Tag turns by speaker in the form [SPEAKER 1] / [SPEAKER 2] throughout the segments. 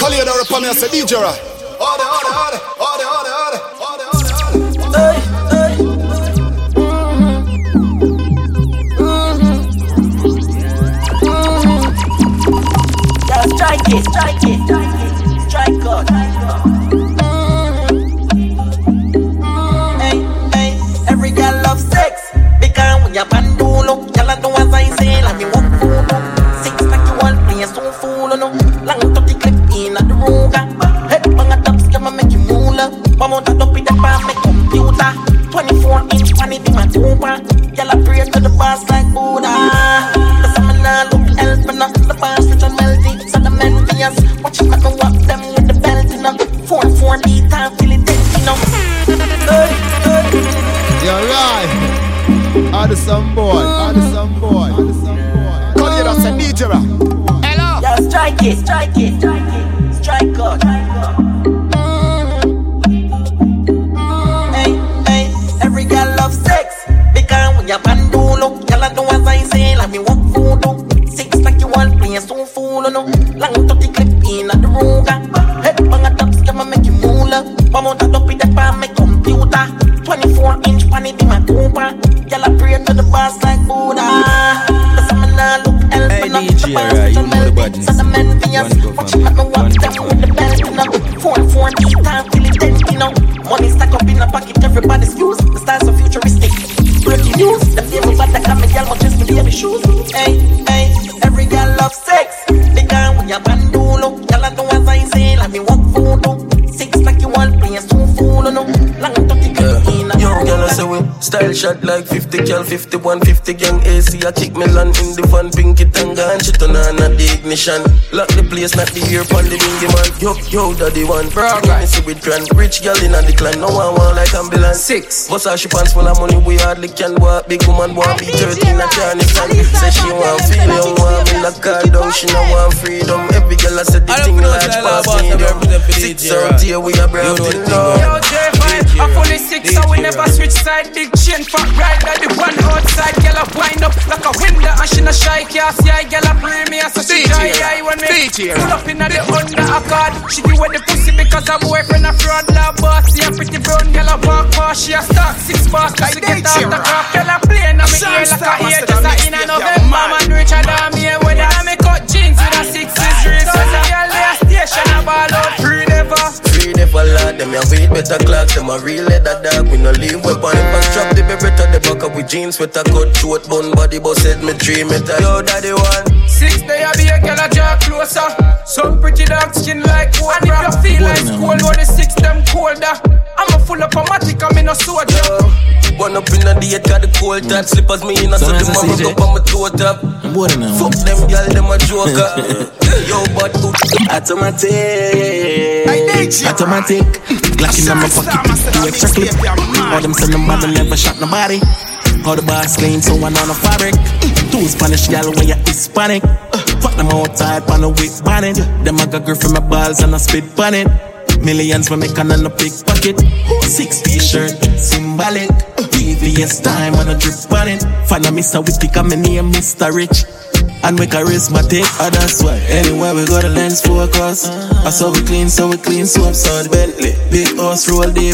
[SPEAKER 1] Call you the rap me I say DJ. Order, order, order, order, order, order, order,
[SPEAKER 2] strike it, strike it, strike it, strike God. Hey, hey, every girl loves sex. Because when you're 24 inch, funny be my tuba. Girl I pray to the boss like Buddha. The seminar look help and the boss rich and melty. So the men be us, watch it like a walk them with the belt in them. Four, four beat and feel it dead, you know. Hey, hey.
[SPEAKER 3] You're right. Add some boy. Add mm-hmm. some boy. Add some boy.
[SPEAKER 1] Call you the say DJ Hello.
[SPEAKER 2] Yeah, strike it, strike it, strike it, strike God.
[SPEAKER 4] 50 cal, 51, 50 gang AC. I kick Milan in the van, pinky tanga, and she turn on at the ignition. Lock the place, not the ear pon the bingy man. Yo, yo, daddy one. Bro, me see with grand. Rich girl in the clan, no one want like ambulance.
[SPEAKER 5] Six.
[SPEAKER 4] Bust her she pants full of money, we hardly can walk. Big woman want be 13 a Chinese and Say she want feel, you want me like calm down. She no want freedom. Every girl I said the thing
[SPEAKER 5] know
[SPEAKER 4] large
[SPEAKER 5] style
[SPEAKER 4] pass
[SPEAKER 5] about
[SPEAKER 4] me
[SPEAKER 5] them,
[SPEAKER 4] down. Six
[SPEAKER 5] DJ,
[SPEAKER 4] out
[SPEAKER 5] right?
[SPEAKER 4] here, we are brown
[SPEAKER 5] You know
[SPEAKER 4] till now.
[SPEAKER 6] Six, so we never switch side. Big chain, fat rider, the one outside. Girl, I wind up like a window, and she no shy, can't see I girl, I bring me, so she I when me pull up inna the under accord. She give away the pussy because her boyfriend a fraud, love boss. See a pretty brown girl, I walk past, she a stock six bars, like she get out the crap. Girl, I play in me ear like a ear, just a in a November, man, richer than me. When I make cut jeans with a six inch So the girl, they a station, a ball out free never.
[SPEAKER 4] Free never lot, them ya wait better clocks, them a real leather dog. We no leave weapon, if I strap the beretta, the back up with jeans with a cut short bun body, but set me three meter. Yo, daddy one.
[SPEAKER 6] Six day I be a girl a draw closer. Some pretty dark skin like wood. And if you feel like cold, or the six them colder. I'm a full up matic, I'm in a soldier.
[SPEAKER 4] One up in the eight, got the cold top slippers, me in a so
[SPEAKER 5] So
[SPEAKER 4] the
[SPEAKER 5] nice to
[SPEAKER 4] mama
[SPEAKER 5] see
[SPEAKER 4] go
[SPEAKER 5] you.
[SPEAKER 4] on my toe top.
[SPEAKER 5] I'm bored now.
[SPEAKER 4] Fuck them, girl, them a joker. Yo, but who
[SPEAKER 5] Automatic. Automatic. Glocking in my pocket. Do extra clip. All them send them bad and never shot nobody. How the boss clean, so I know the fabric. Two Spanish gal when you Hispanic. Fuck them outside, pan the whip bonnet. Them a got girl from my balls and I spit on Millions we make on a pickpocket. Six t-shirt, symbolic. VVS time and a drip on it. Find a Mr. Whippy, come in name Mr. Rich. And we charismatic, oh that's why. Anywhere we go the lens focus. Ah, I saw we clean, so we clean, so the Bentley. Big house, roll the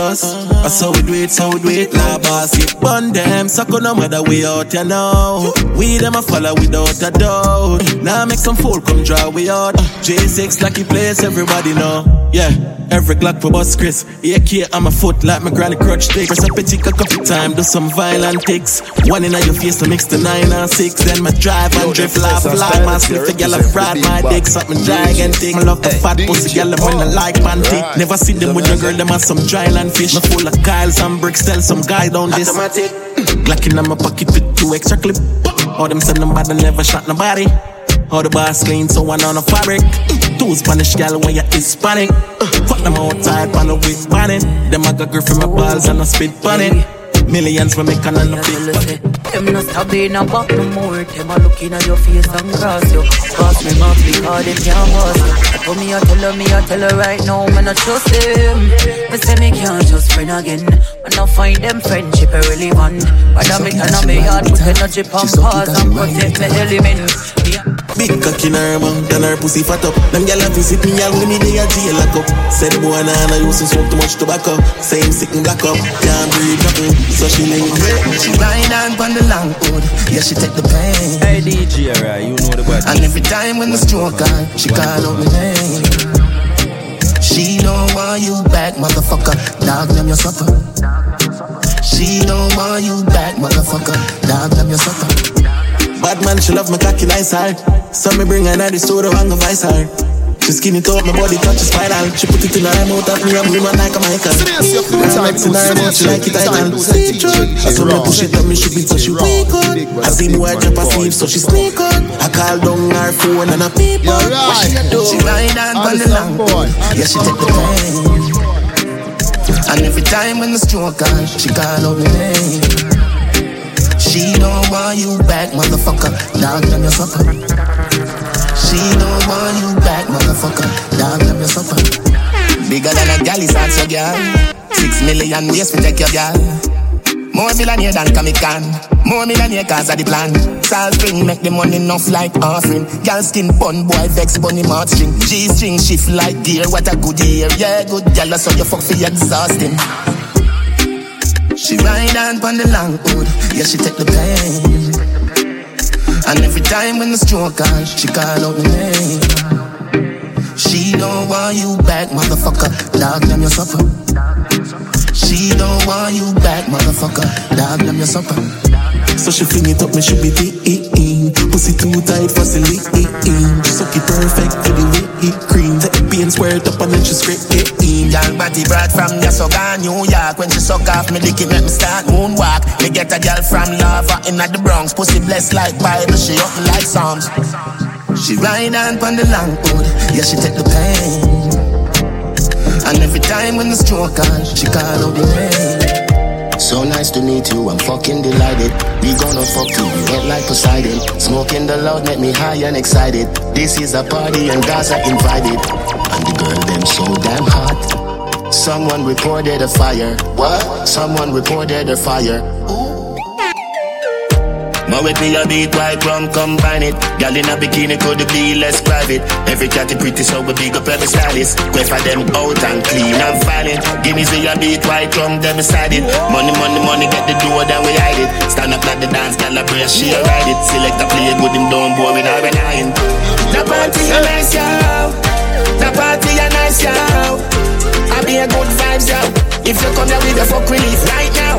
[SPEAKER 5] us. I saw we do it, so we do it Nah boss, it bun them on no matter we out, you know. We them a follow without a doubt. Now make some fool come draw we out. J6 lucky place, everybody know. Yeah, every Glock for boss Chris AK on my foot like my granny crutch stick Press a petty a couple time, do some violent ticks One in your face to mix the nine and six. Then my drive and drift laugh like my slip The girl I ride my dick, something gigantic I love the fat pussy girl, them when I like panty Never see them with your girl, them on some dry land fish. Me full of Kyles and bricks, tell some guy down this Automatic. Glocking on my pocket with two extra clip. All them send them bad and never shot nobody. All the bars clean, so one on a fabric. Two Spanish gal when you Hispanic. Fuck them outside, pan a whip bonnet. Them I got girl from my balls and I spit on it. Millions we make and on the big
[SPEAKER 7] Them not stop being about no more. Them a looking at your face and cross you. Cross me mouth because them can't pass you. I told me I tell her, me I tell her right now, man I trust them. Me say me can't just friend again. When I find them friendship irrelevant. But I make and I me hard put energy on pause and protect me element. Yeah.
[SPEAKER 5] Big cock in her mouth and her pussy fat up. Them gyal a visit me all when me dey a jail lock up. Said boy nah nah used to smoke too much tobacco. Same sick and black up, can't breathe nothing. So she link
[SPEAKER 8] She ride on pon the long hood, oh, yeah she take the pain.
[SPEAKER 9] Hey DJ, alright, you know the body.
[SPEAKER 8] And every time when the stroke on, she call out my name. She don't want you back, motherfucker. Dog them your supper. She don't want you back, motherfucker. Dog them your supper.
[SPEAKER 5] Bad man, she love my cocky nice hard. So me bring her to the store and go vice her. She skin it up, my body touch spinal. She put it in her mouth and me a woman like a Michael.
[SPEAKER 3] Serious, your food
[SPEAKER 5] I
[SPEAKER 3] time,
[SPEAKER 5] like in her mouth, she like it idle. I saw me push it up, me should be so she wake on. I see boy drop asleep, so she sneak on. I call down her phone and I peep on. What she a do?
[SPEAKER 8] She ride pon the long yeah she take the pain. And every time when the stroke on, she call out my name. She don't want you back, motherfucker. Dog them your supper. She don't want you back, motherfucker. Dog them your supper. Bigger than a gal hot, so girl. Six million ways to take your gal. More millionaire than Comic-Con More millionaire cause of the plan Salt spring make the money enough like offering Girl skin bun boy vex bunny mouth string G-string shift like gear what a good year Yeah good girl so you fuck for exhausting She ride on pon the long hood Yeah she take the pain And every time when the stroke on She call out my name She don't want you back motherfucker Dog them your supper she don't want you back, motherfucker. Dog them your supper.
[SPEAKER 5] So she fling it up, me should be tea. Pussy too tight for silly. Suck it perfect the cream. The pain squared up and then she scrape it in.
[SPEAKER 8] Girl body brought from the Soga, New York. When she suck off me dick, it make me start moonwalk. Me get a girl from Lava in the Bronx. Pussy blessed like Bible, she up like Psalms. She ride on pon the long hood, yeah she take the pain. And every time when the stroke on, she call out the name. So nice to meet you, I'm fucking delighted. We gonna fuck you, we wet like Poseidon. Smoking the loud make me high and excited. This is a party and guys are invited. And the girl them so damn hot. Someone reported a fire. What? Someone reported a fire. Now with me a beat white rum combine it. Girl in a bikini could be less private. Every cat is pretty so we big up every stylist. Go for them out and clean and violent. Give me see a beat white rum them beside it. Money money money get the door then we hide it. Stand up like the dance girl a brace she a ride it. Select a play good him don't bore with her benign The party a nice yo The party a nice yo I be a good vibes yo If you come here with the fuck relief right now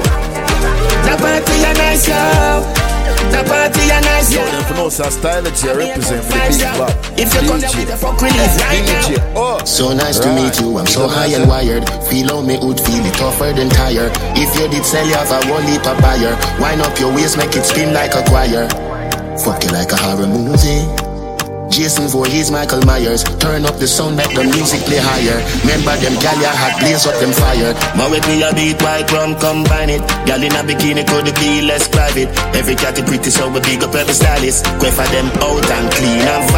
[SPEAKER 8] The party a nice yo the party a nice, yeah.
[SPEAKER 10] Them pronounce our style that you represent for the big bop.
[SPEAKER 8] If you come down with the fuck release right
[SPEAKER 10] DJ,
[SPEAKER 8] now.
[SPEAKER 10] oh.
[SPEAKER 8] So nice to meet you, I'm so high and wired. Feel how me would feel it tougher than tire. If you did sell, you have a one leap of buyer. Wind up your waist, make it spin like a choir. Fuck you like a horror movie. Jason Voorhees, Michael Myers. Turn up the sound, make the music play higher. Remember them gal ya hot, blaze up them fire. My with me a beat white rum, combine it. Gal in a bikini could be less private. Every cat is pretty, so we big up every stylist. Go for them out and clean and.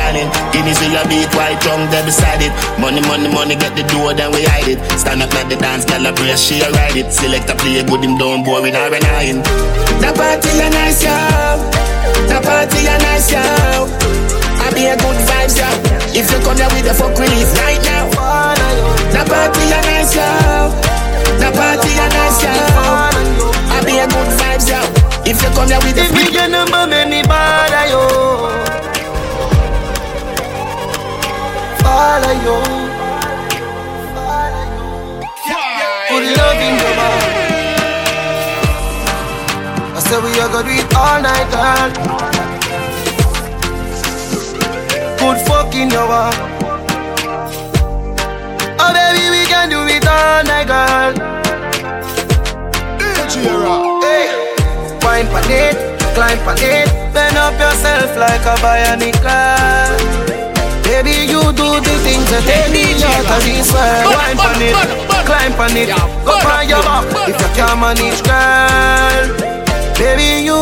[SPEAKER 8] Give me see a beat white rum, they beside it. Money, money, money, get the door, then we hide it. Stand up like the dance, gal a she a ride it. Select a play good, him bore with her and iron. The party a nice, yo. The party a nice, yo. I be a good vibes, yo. If you come here with the fuck relief right now. The party a nice, yo. The party a nice, yo. I be a good vibes, yo. If you come here with the
[SPEAKER 11] you get number, many bother yo. Follow yo. Put love in your mouth. I said we are gonna do it all night, girl. Put fuck in your mouth. Oh baby, we can do it all night, girl. Hey, wine pan it, climb pan it, bend up yourself like a bionic girl. Baby, you do the things that take me out of this world. Wine pan it, climb
[SPEAKER 12] climb on it. Go on your back if you can't manage, girl. Baby, you.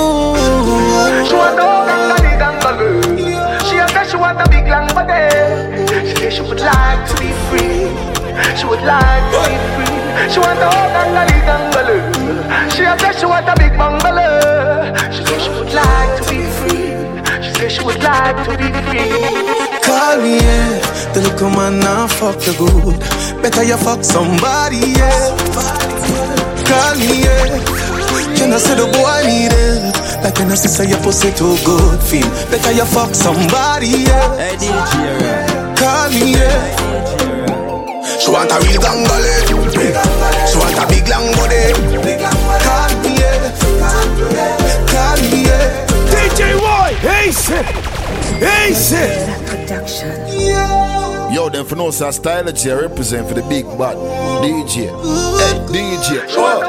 [SPEAKER 13] Would like to be free. She would like to be free. She want a gangali gangaloo. She a say she want a big bungalow. She say she would like to be free. She say she would like to be free.
[SPEAKER 12] Call me, yeah. The little man now fuck you good. Better you fuck somebody, yeah. Call me, yeah. Can I say the boy need it? Like when I say your pussy too good, feel. Better you fuck somebody, yeah.
[SPEAKER 9] Hey, DJ, right?
[SPEAKER 12] Call me, yeah.
[SPEAKER 14] She want a real gangale. She want a big long body.
[SPEAKER 12] Call me, yeah. Call me, yeah.
[SPEAKER 15] DJ Y, hey shit, hey shit.
[SPEAKER 3] Yo, them for no say style J represent for the big bad DJ. Hey, DJ. Oh,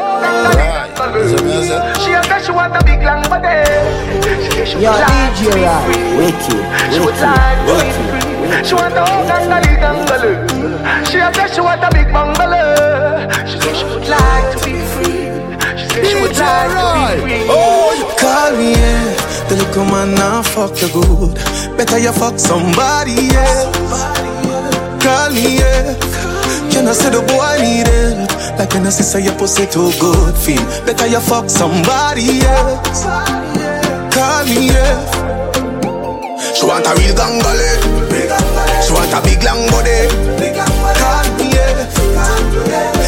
[SPEAKER 3] right. So me I say,
[SPEAKER 13] She a say she want a big long body. She say she would
[SPEAKER 16] Yo,
[SPEAKER 13] like
[SPEAKER 16] DJ
[SPEAKER 13] to be
[SPEAKER 16] Rod,
[SPEAKER 13] free.
[SPEAKER 16] wicked,
[SPEAKER 13] She would
[SPEAKER 16] wicked,
[SPEAKER 13] like to be
[SPEAKER 16] wicked.
[SPEAKER 13] free. She want a gangali gangaloo. She a say she want a big bungalow. She say she would like to be free. She say she would like to be free.
[SPEAKER 12] Oh, Call me, yeah. The little man now fuck you good. Better you fuck somebody, yeah. Call me, yeah. Can I say the boy need it? Like when I say your pussy too good, feel. Better you fuck somebody, yeah. Call me, yeah.
[SPEAKER 14] She want a real gangale. She want a big long body.
[SPEAKER 12] Call me, yeah.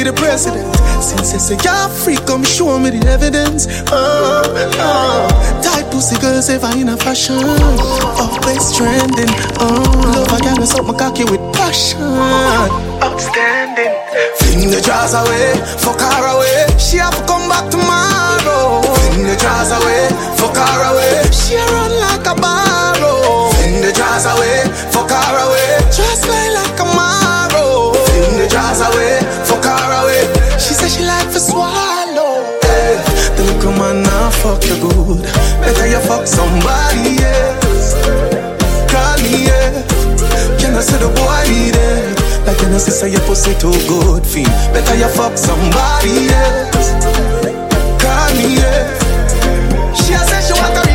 [SPEAKER 12] Be the president. Since you say you're free, come show me the evidence. Uh, uh. Tight pussy girls ever in a fashion. Always trending. Uh, love a girl with something cocky with passion.
[SPEAKER 13] Outstanding.
[SPEAKER 12] Fling the jars away, fuck her away. She have to come back tomorrow. Fling the jars away, fuck her away. She run like a barrow. Fling the jars away, fuck her away. Just like fuck you good. Better you fuck somebody else. Call me, yeah. Can I say the boy need it? Like I say your pussy too good, feel Better you fuck somebody else Call me, yeah She a say she want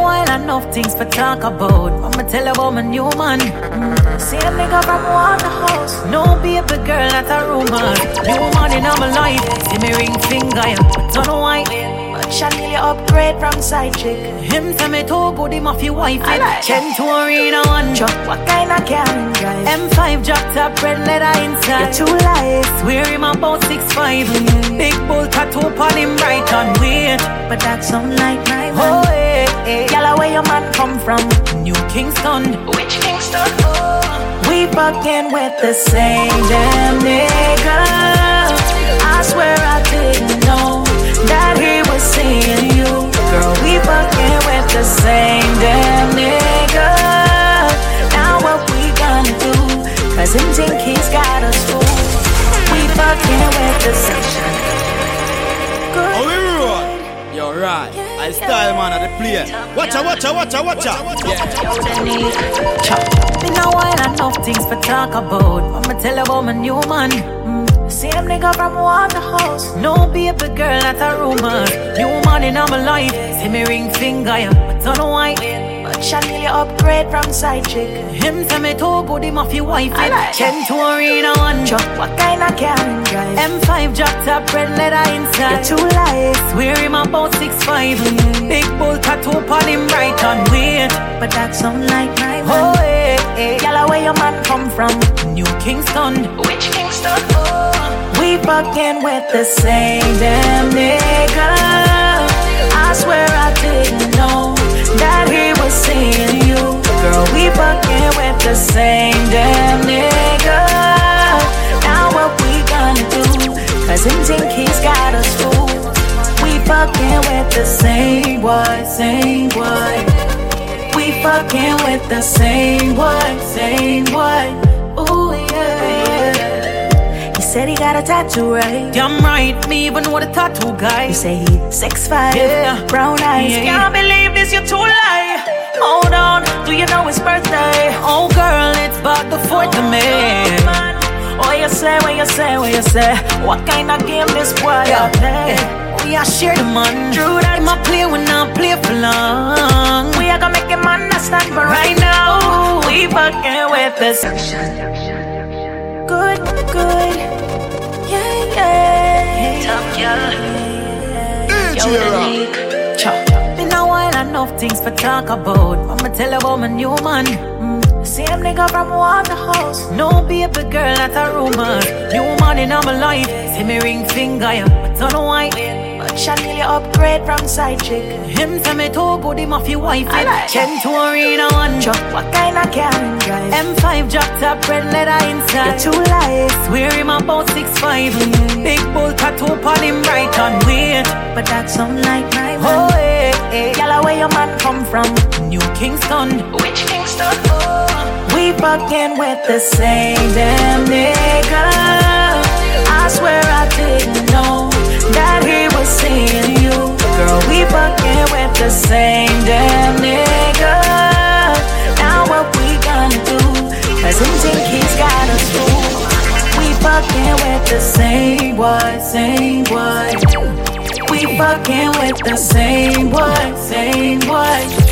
[SPEAKER 7] while, enough things for talk about. I'ma tell about my new man. Mm. See a nigga from Waterhouse. No baby girl, that's a rumor. New man in my life. See me ring finger, yeah. Don't know Chanel, you upgrade from side chick. Him tell me to good, him off your wife.
[SPEAKER 13] I like
[SPEAKER 7] Chen to arena one truck.
[SPEAKER 13] What kind of car you drive?
[SPEAKER 7] M5 drop top red leather inside.
[SPEAKER 13] You're too light.
[SPEAKER 7] Swear him about six five. Big bull tattoo on him right on wait.
[SPEAKER 13] But that's sound like my
[SPEAKER 7] Oh, eh, eh.
[SPEAKER 13] man.
[SPEAKER 7] hey, hey.
[SPEAKER 13] Yalla, where your man come from?
[SPEAKER 7] New Kingston.
[SPEAKER 13] Which Kingston? Oh. We fucking with the same damn nigga. I swear I didn't know that he the same damn nigga. Now what we gonna do? Think he's got us fooled. We fucking with the same
[SPEAKER 9] Oh, we roll. Yo, right. I style man at the play. Watch out, watch out, watch out, watch out. Yeah.
[SPEAKER 7] Been a while, enough things for talk about. I'ma tell about my new man. Mm. Same nigga from Waterhouse. No baby girl, that's a rumor. New money in my life. See me ring finger, yeah. But don't know why. But Chanel, you upgrade from side chick. Him tell me to good, him off your wife.
[SPEAKER 13] I like
[SPEAKER 7] Chen to arena one truck.
[SPEAKER 13] What kind of car you drive?
[SPEAKER 7] M5 drop top red leather inside.
[SPEAKER 13] You're too light.
[SPEAKER 7] Swear him about six five. Big bull tattoo on him right on wait.
[SPEAKER 13] But that sound like my.
[SPEAKER 7] Oh,
[SPEAKER 13] your man come from?
[SPEAKER 7] New Kingston.
[SPEAKER 13] Which Kingston? We fucking with the same damn nigga. I swear I didn't know that he was seeing you. Girl, we fucking with the same damn nigga. Now what we gonna do? Cause him think he's got us fooled. We fucking with the same boy, same boy. Fucking with the same boy, same boy. Ooh yeah. He said he got a tattoo, right?
[SPEAKER 7] Damn right, me even know the tattoo guy.
[SPEAKER 13] You say he six five,
[SPEAKER 7] Yeah.
[SPEAKER 13] brown eyes.
[SPEAKER 7] Yeah.
[SPEAKER 13] Can't believe this, you're too lie. Hold on, do you know his birthday?
[SPEAKER 7] Oh girl, it's about the fourth of May.
[SPEAKER 13] Oh, what oh, you say, what you say, what you say? What kind of game this boy yeah. play?
[SPEAKER 7] We are share the man.
[SPEAKER 13] True that.
[SPEAKER 7] A play when I play for long.
[SPEAKER 13] We are gonna make him understand, but right now we fucking with this. Good, good, yeah, yeah. Top
[SPEAKER 1] DJ
[SPEAKER 7] Cha. Been a while, enough things for talk about. I'ma tell you about my new man. Mm.
[SPEAKER 13] Same nigga from Waterhouse.
[SPEAKER 7] No baby girl, that's a rumor. New man in my life. See me ring finger, yeah. But don't know why.
[SPEAKER 13] But Chanel upgrade from side chick.
[SPEAKER 7] Him say me too good, him off your wife.
[SPEAKER 13] I like
[SPEAKER 7] Ken to arena one.
[SPEAKER 13] Chuck, what kind of can drive?
[SPEAKER 7] M5 drop top red leather inside.
[SPEAKER 13] You're too light.
[SPEAKER 7] Swear him about six five. Mm-hmm. Big bull tattoo on him right on wait.
[SPEAKER 13] But that sound like my man.
[SPEAKER 7] Oh, eh, hey, hey.
[SPEAKER 13] Yalla, where your man come from?
[SPEAKER 7] New Kingston.
[SPEAKER 13] Which Kingston? Oh. We fucking with the same damn nigga. I swear I didn't know that he was seeing you. Girl, we fucking with the same damn nigga. Now what we gonna do? Cause him think he's got us fooled. We fucking with the same boy, same boy. We fucking with the same boy, same boy.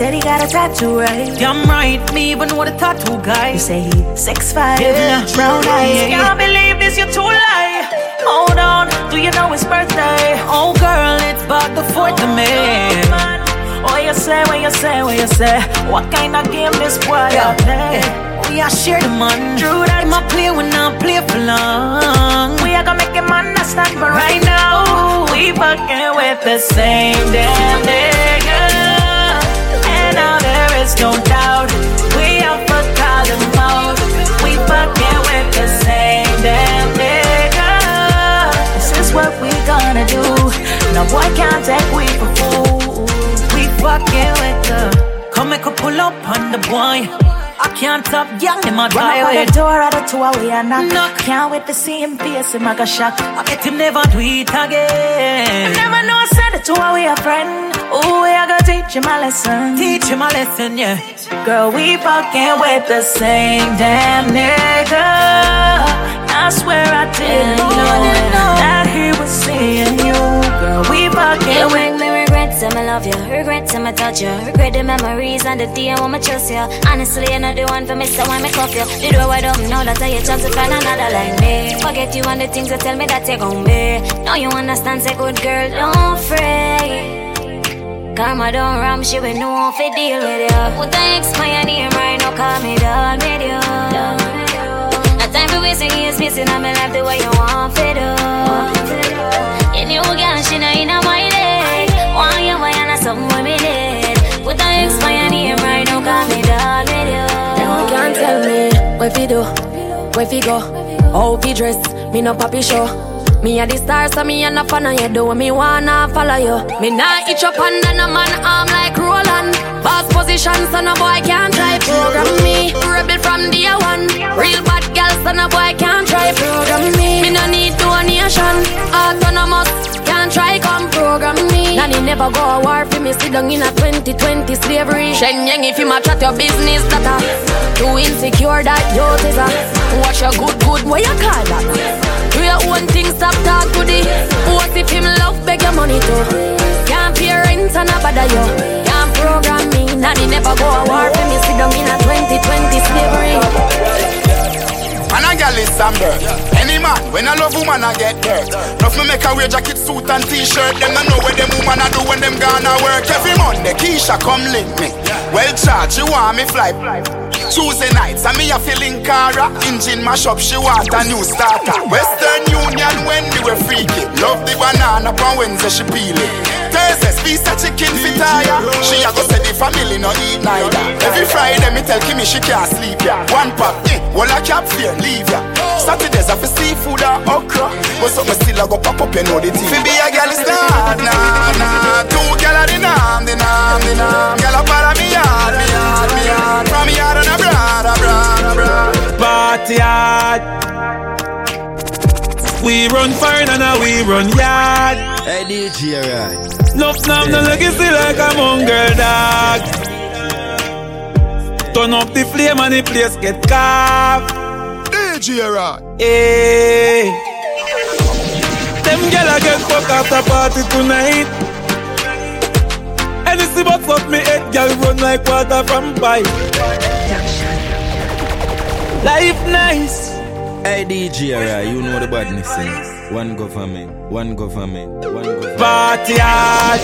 [SPEAKER 13] Ooh, yeah. He said he got a tattoo, right?
[SPEAKER 7] Damn right, me even know the tattoo guy.
[SPEAKER 13] You say he six five,
[SPEAKER 7] Yeah.
[SPEAKER 13] brown eyes. Can't believe this, you too lie. Hold on, do you know his birthday?
[SPEAKER 7] Oh girl, it's about the fourth of May.
[SPEAKER 13] Oh, what oh, you say, what you say, what you say? What kind of game this boy yeah. play?
[SPEAKER 7] We are share the man.
[SPEAKER 13] True that.
[SPEAKER 7] A play when I play for long.
[SPEAKER 13] We are gonna make him understand, but right now we fucking with the same damn nigga. And now there is no doubt we are for calling out. We fucking with the same damn nigga. This is what we gonna do. No boy can't take we for fool.
[SPEAKER 7] We fucking with the. Come make a pull up on the boy. I can't stop young in my
[SPEAKER 13] Run up at the door of the tour we are knock.
[SPEAKER 7] Knock.
[SPEAKER 13] Can't wait to see him face him like a shock.
[SPEAKER 7] I bet him never do it again.
[SPEAKER 13] Never know said the tour we a friend. Ooh, we are gonna teach him a lesson.
[SPEAKER 7] Teach him a lesson, yeah.
[SPEAKER 13] Girl, we fucking with the same damn nigga. I swear I didn't know that he was seeing you. Girl, we fucking with
[SPEAKER 17] make me regret some I love you, regret some I touch you, regret the memories and the day I want me trust you. Honestly, you're not the one for me, so why me cuff you? The door wide open, know that I your chance to find another like me. Forget you and the things that tell me that you're gon' be. Now you understand, say good girl, don't fret. Karma don't ram, she will know if it deal with you. Put the my name right now, call me dog with you. Not time for wasting years missing on my life the way you want to do. You new girl, she know in my something with me did. Put the X my name right now, call me dog with you.
[SPEAKER 18] Can't tell me where fi do, where fi go, how fi dress. Me no papi show. Me a the star, so me a no fan of you. Do me wanna follow you. Me nah itch up under no man arm like Roland. Boss position, so no boy can't try program me. Rebel from day one. Real bad girl, so no boy can't try program me. Me no need donation. Autonomous, can't try come program me. Nanny never go a war for me. Sit down in a 2020 slavery. Shen Yang, if you ma chat your business, that a too insecure that you is a. Watch your good, good, what you call that? Do your own thing, stop talk to the
[SPEAKER 19] when I love woman, I get dirt. Enough me make a wear jacket, suit and t-shirt. Them no know what them woman I do when them gonna work. Every Monday, Keisha come link me. Well charged, she want me fly. Tuesday nights, I me a feeling Cara. Engine mash up, she want a new starter. Western Union when we were freaky. Love the banana on Wednesday, she peel it. Thursday, piece of chicken fit tire. She a go say the family no eat neither. Every Friday, me tell Kimmy she can't sleep ya. One pop, eh, well I cap fear, leave ya. Saturdays I for seafood or okra. But something still I go pop up, you know the thing. Fi be a girl is not, nah, nah. Two girl a the nam, the nam, the nam. Girl a follow me yard, me yard, me yard. From me yard and a broad, a broad, a broad.
[SPEAKER 9] Party
[SPEAKER 15] We run fire and now we run yard.
[SPEAKER 9] Hey DJ, right?
[SPEAKER 15] No, no, no legacy like a mongrel dog. Turn up the flame and the place get carved.
[SPEAKER 1] DJ, right?
[SPEAKER 15] Hey. Them gyal get fuck after party tonight. Anything but fuck me head, gyal run like water from pipe. Life nice.
[SPEAKER 9] Hey DJ, right? You know the badness in One government, one government, one government.
[SPEAKER 15] Party hard.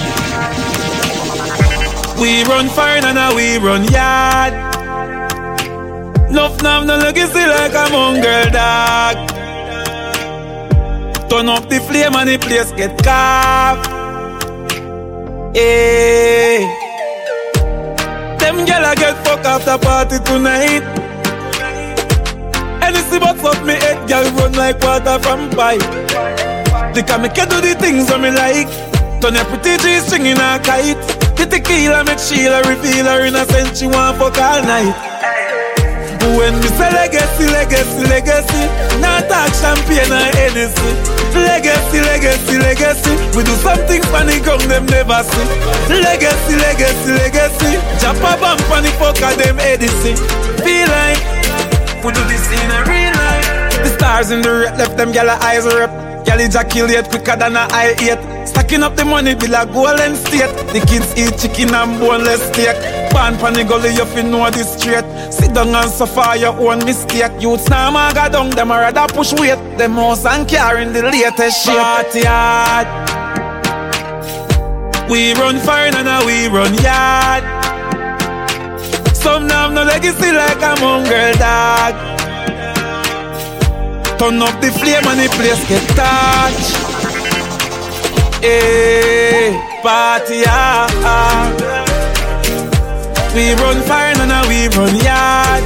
[SPEAKER 15] We run fire and now we run yard. Nuff nam no legacy like a mongrel dog. Turn up the flame and the place get carved. Hey. Them gyal get fuck after party tonight. Anything but fuck me head, gyal run like water from pipe. They can make do the things that me like. Turn your pretty G string in a kite. The tequila make Sheila reveal her innocent. She want fuck all night. When me say legacy, legacy, legacy, not talk champagne or Hennessy. Legacy, legacy, legacy, we do something funny, come them never see. Legacy, legacy, legacy, jump a bump on the fuck them Edison. Feel like we do this in a real life. The stars in the red left them gyal eyes rip. Gyal ejaculate quicker than a eye eight. Stacking up the money be like golden state. The kids eat chicken and boneless steak. Pan pan the gully you fi know this straight. Sit down and suffer your own mistake. Youths now maga down them a rather push weight. Them house and carrying the latest shit. Party hard. We run fire and we run yard. Some now have no legacy like a mongrel dog. Turn up the flame and the place get touched. Hey, party hard. We run fire and now we run yard.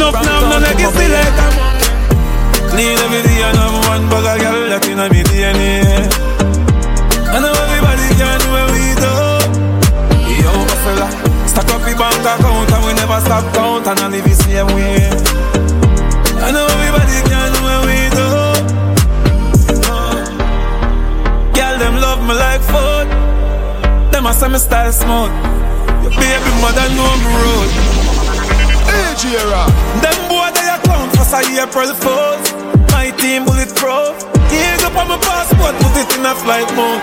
[SPEAKER 15] No, no, no legacy like a Clean every day and I'm one bag of girl that in me DNA. I know everybody can account and we never stop count and I live the same way. I know everybody can do what we do. Girl, them love me like food. Them a say me style smooth. Your baby mother know me road.
[SPEAKER 1] DJ, right?
[SPEAKER 15] Them boy they account for say April Fools. My team bulletproof. Here's up on my passport, put it in a flight mode.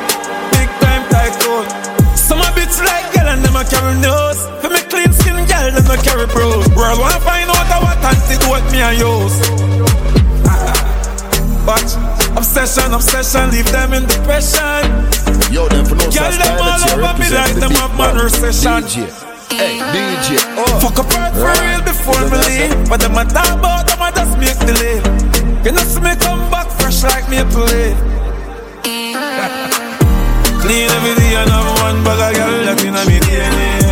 [SPEAKER 15] Big time tycoon. Some a bitch like girl and them a carry nose. For me clean skin girl, them a carry bros. World wanna find out what antidote me and use. But ah, ah. obsession, obsession, leave them in depression.
[SPEAKER 3] Yo, them for no
[SPEAKER 15] Girl, them all over me like them have man recession.
[SPEAKER 3] DJ. Hey, DJ. Oh.
[SPEAKER 15] Fuck up earth for real before me leave. But them a talk about them a just make the leave. You know see me come back fresh like maple leaf. Clean every day and have one bag of girl that inna me DNA.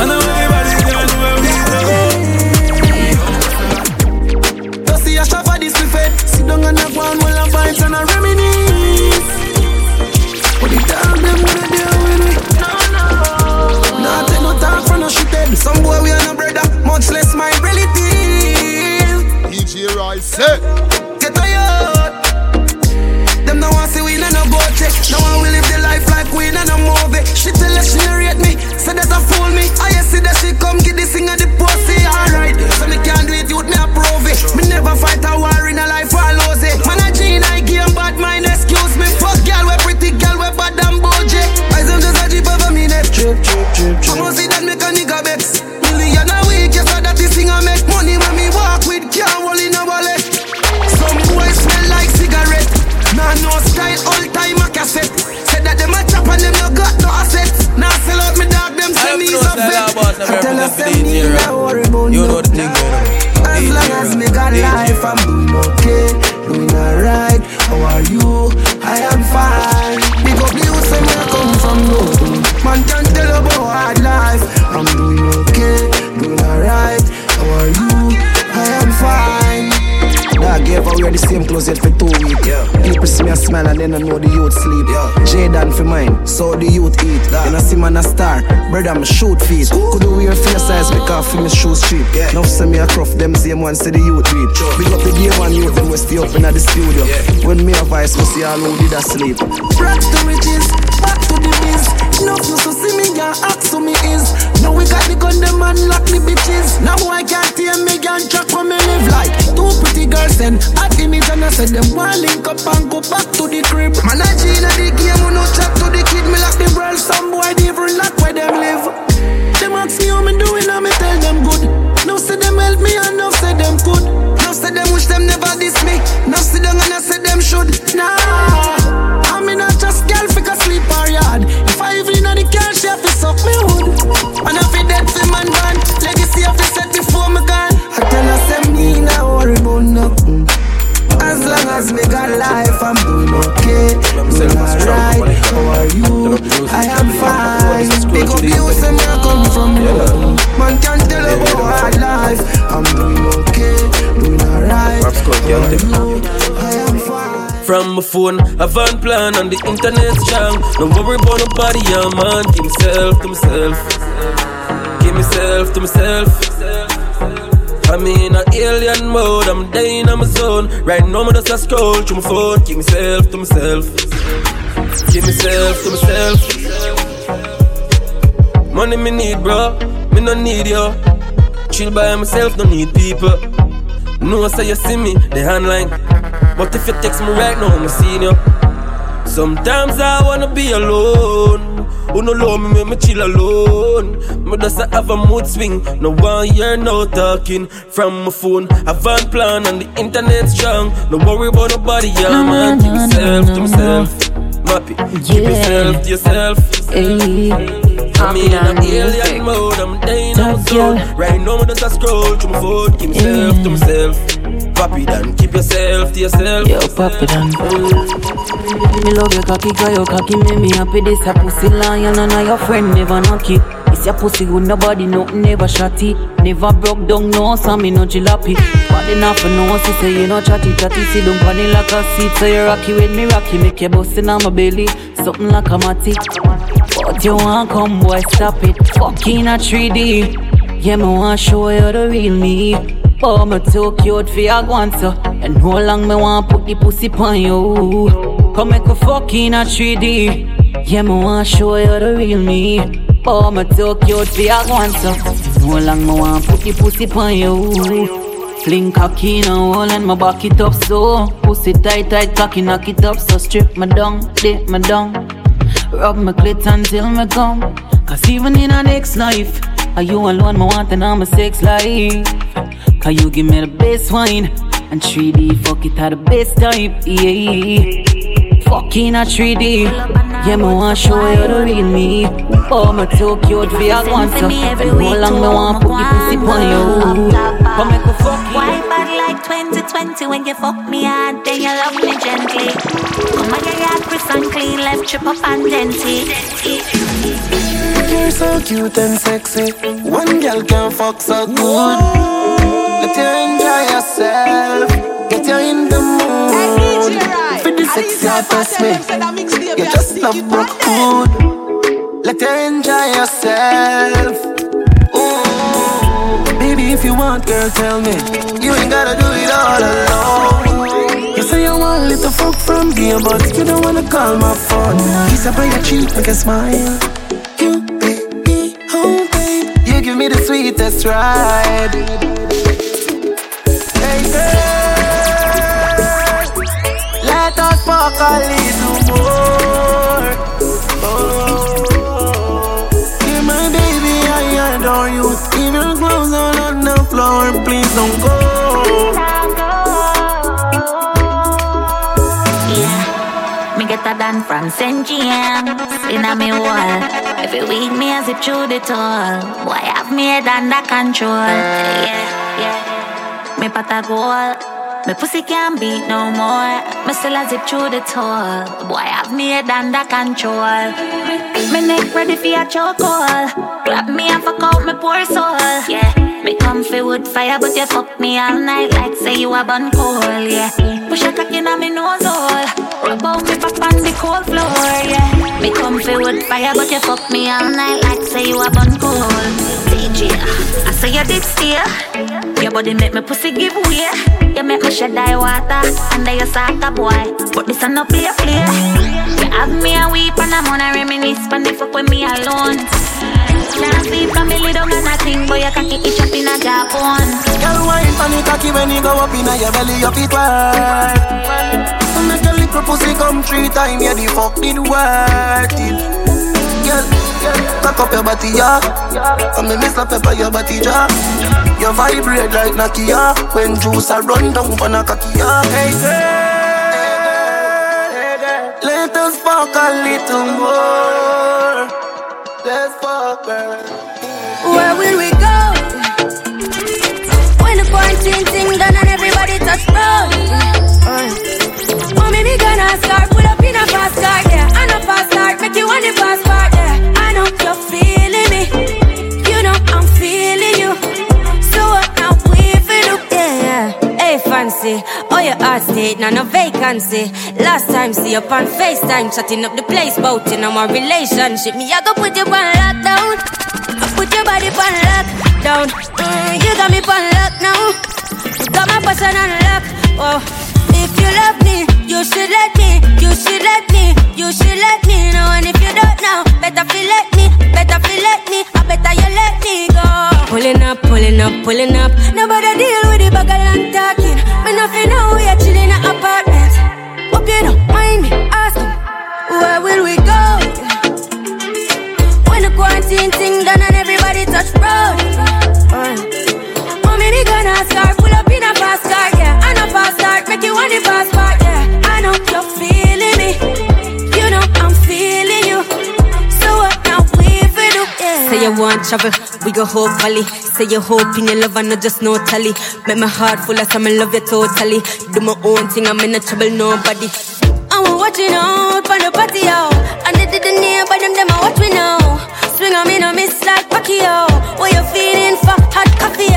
[SPEAKER 15] I know everybody can do what we do.
[SPEAKER 11] You see a shop for this buffet Sit down and have one while I vibes and I reminisce But the dog them wanna deal with me No, no Nah, take no talk for no shit eh. Some boy we are no brother Much less my relative
[SPEAKER 1] DJ, right?
[SPEAKER 11] Eh. Say.
[SPEAKER 4] You know
[SPEAKER 20] wear the same clothes yet for two weeks. Yeah. People see me a smile and then I know the youth sleep. Yeah. Jaden for mine, so the youth eat. That. And I see man a star, brother I'm shoot feet. Could do wear face size because for me shoes cheap. Yeah. Now see me a cruff, them same ones see the youth reap. Sure. Big up the game one youth, them we stay up in the studio. Yeah. When me a voice, we see all who did a sleep.
[SPEAKER 11] Rags to riches, gun, them man lock me bitches. Now I can't hear me, can track for me live like two pretty girls then hot image and I said them one link up and go back to the crib. Man, I Gina the game, no chat to the kid. Me lock the world, some boy different like where them live. Them ask me how me doing, I am fine. Big up you, say me I come from you. Man can't tell about hard life. I'm doing okay. Doing alright. How are you? I am fine.
[SPEAKER 4] From my phone, I van plan on the internet strong. No worry about nobody, I'm man. Give myself to myself. Give myself to myself. I'm in a alien mode, I'm dying on my zone. Right now, I'm just a scroll through my phone. Give myself to myself. Give myself to myself. Money me need, bro. Me no need you. Chill by myself, no need people. No say you see me, the handline. But if you text me right now, I'm seeing you. Sometimes I wanna be alone. Who no love me, make me chill alone. Me just a have a mood swing. No one year, no talking from my phone. I van plan on the internet strong. No worry about nobody, yeah, man. Keep yourself to myself. Mappy, keep yourself to yourself. I'm in an alien mode, I'm dying out. Right now, I'm just a scroll through my phone. Keep myself to myself. Papi Dan, keep yourself to yourself.
[SPEAKER 7] Yo, Papi Dan. Me love your cocky, cause your cocky make me happy. This a pussy lion and I your friend never knock it. It's your pussy good, nobody nothing never shotty. Never broke down, no, so me no jalopy. Body enough for no, she say you no chatty chatty. See don't funny like a seat, so you rocky with me rocky. Make you bustin' on my belly, something like a matty. But you want come, boy, stop it. Fucking a 3D. Yeah, me want show you the real me. Oh, me too cute for your guanto. And how long me want put the pussy on you? Come make a fucking a 3D. Yeah, me want show you the real me. Oh, me too cute for your guanto. How long me want put the pussy on you? Fling cocky in a hole and my back it up so Pussy tight tight cocky knock it up so strip my down, dip my down Rub my clit until me come Cause even in our next life Are you alone, me want and I'm a sex life Cause you give me the best wine And 3D, fuck it at the best type, yeah Fucking a 3D Yeah, me want show you the real me Oh, me too cute for your guanto And how long me want put the pussy on you Come make a fuck
[SPEAKER 17] Why bad like 2020 when you fuck me hard, then you love me gently. Come on, your yard crisp and clean, left trip up and denty.
[SPEAKER 11] You're so cute and sexy. One girl can fuck so good. Let you enjoy yourself. Get you in the mood. For the sexy test me. You just love broke food. Let you enjoy yourself. Ooh. Baby, if you want, girl, tell me. You ain't gotta do it all alone. You say you want a little fuck from me, but you don't wanna call my phone. Kiss up on your cheek, make a smile. You baby, oh babe, you give me the sweetest ride. Fuck a little more. Oh, yeah, my baby, I adore you. Leave your clothes all on the floor, please don't go.
[SPEAKER 17] Me get a done from St. James in a me wall. Every week me a zip through the toll. Boy, have me head under control. Yeah, yeah. Me pot a goal. Me pussy can't beat no more. Me still a zip through the toll. Boy, I've me head under control. Me neck ready for a chokehold. Grab me and fuck out me poor soul. Yeah.
[SPEAKER 21] Me comfy wood fire, but you fuck me all night like say you a bun coal, yeah. Push a cock inna me nose hole, rub out me back on the cold floor, yeah. Me comfy wood fire, but you fuck me all night like say you a bun coal. DJ, I say you did steer. Your body make me pussy give way. You make me shed die water under your soccer boy. But this a no play play. You have me a weep and I'm gonna reminisce, but the fuck with me alone. Can't sleep from me down and nothing, but you cocky itch up in a Japan.
[SPEAKER 11] Girl, wine for me cocky when you go up in a your belly, your feet. So make your little pussy come three times, yeah, the fuck did worth it. Girl, cock up your body, yeah. And me miss slap pepper your body, yeah. You vibrate like Nokia when juice a run down for a cocky, yeah. Hey girl, let us fuck a little more. Let's fuck, girl.
[SPEAKER 22] Where will we Fancy, oh your heart state, now no vacancy. Last time see up on FaceTime, chatting up the place, bout in our relationship. Me, I go put you on lockdown. I put your body on lockdown. Mm, you got me on lock now. You got my passion on lock. Oh, if you love me, you should let me. You should let me. You should let me know. And if you don't know, better feel let me. Better feel let me. I better you let me go. Pulling up, pulling up, pulling up. Nobody deal with the bag and talking. Know we Say you want travel, we go hope valley. Say you hope in your love and not just no tally. Make my heart full of some I love you totally. Do my own thing, I'm in no trouble, nobody. I'm watching out for the party, yo. And they didn't hear, but them, them, I watch me now. Swing on me, no miss like Pacquiao. What you feeling for hot coffee?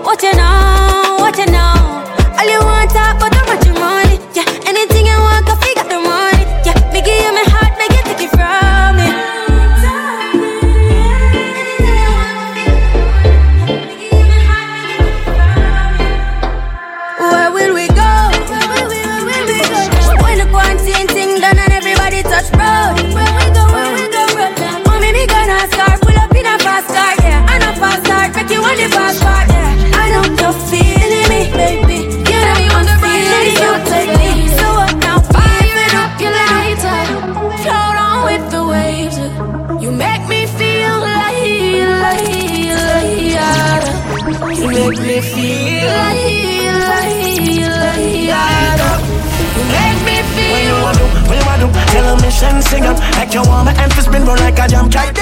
[SPEAKER 22] What you know, what you know? All you want talk about how
[SPEAKER 18] sing like you want my emphasis spin run like a jam kite.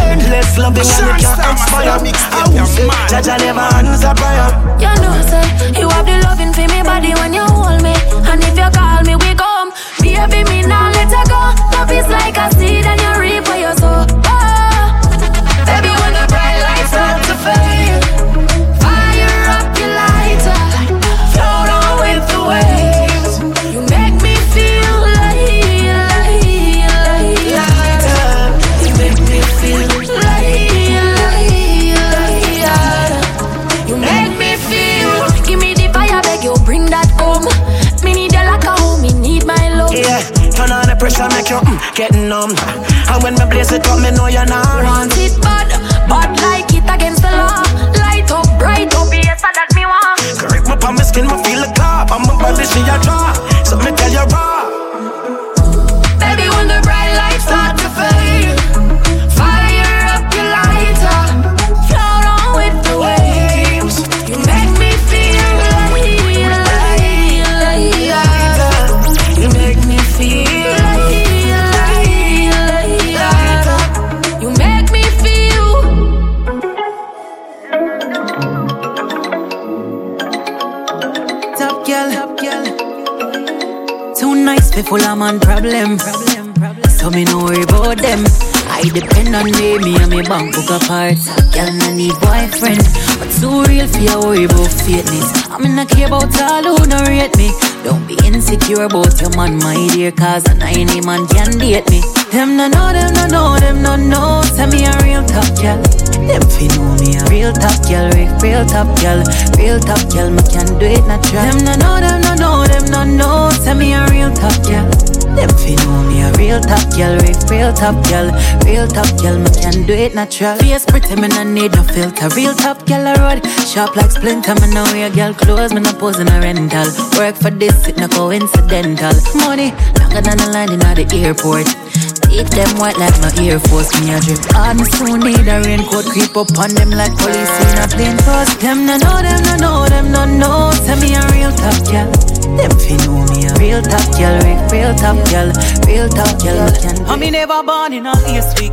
[SPEAKER 18] Endless loving and it can't expire. I will say, Judge I never answer prayer.
[SPEAKER 22] You know, say you have the loving for me body when you hold me, and if you call me, we come. Baby, me now let her go. Love is like a seed and you reap what you sow. Make you
[SPEAKER 18] mm, get numb. And when me blaze it up, me know you're not.
[SPEAKER 22] Want it bad, bad like it against the law. Light up, bright up, yes, that me want.
[SPEAKER 18] Grip my palm, my skin, me feel the clap. I'm a body, she a draw. So me tell you raw.
[SPEAKER 7] For full of man problem. So me no worry about them. I
[SPEAKER 23] I depend on me, me and me bank book apart. Girl, no need boyfriend, but too real for you worry about fakeness. I mean, I care about all who no rate me. Don't be insecure about your man, my dear, cause an any man can date me. Them no know, them no know, them no know. Tell me a real top girl. Them fi know me a real top girl, real, real top girl, real top girl. Me can do it natural. Them no know, them no know, them no know. Tell me a real top girl. Them fi know me a real top girl, real, real top girl, real top girl. Me can do it natural. Face pretty, me no need no filter. Real top girl a road, sharp like splinter. Me know wear girl clothes, me no pose in a rental. Work for this, it no coincidental. Money longer than the line in the airport. Eat them white like my Air Force, me a drip. On soon need a raincoat, creep up on them like police in a plane toss. Them no know, them no know, them no know. Tell me a real top girl. Them fi know me a real top girl, real, top girl, real top girl.
[SPEAKER 7] I me never born in a last week.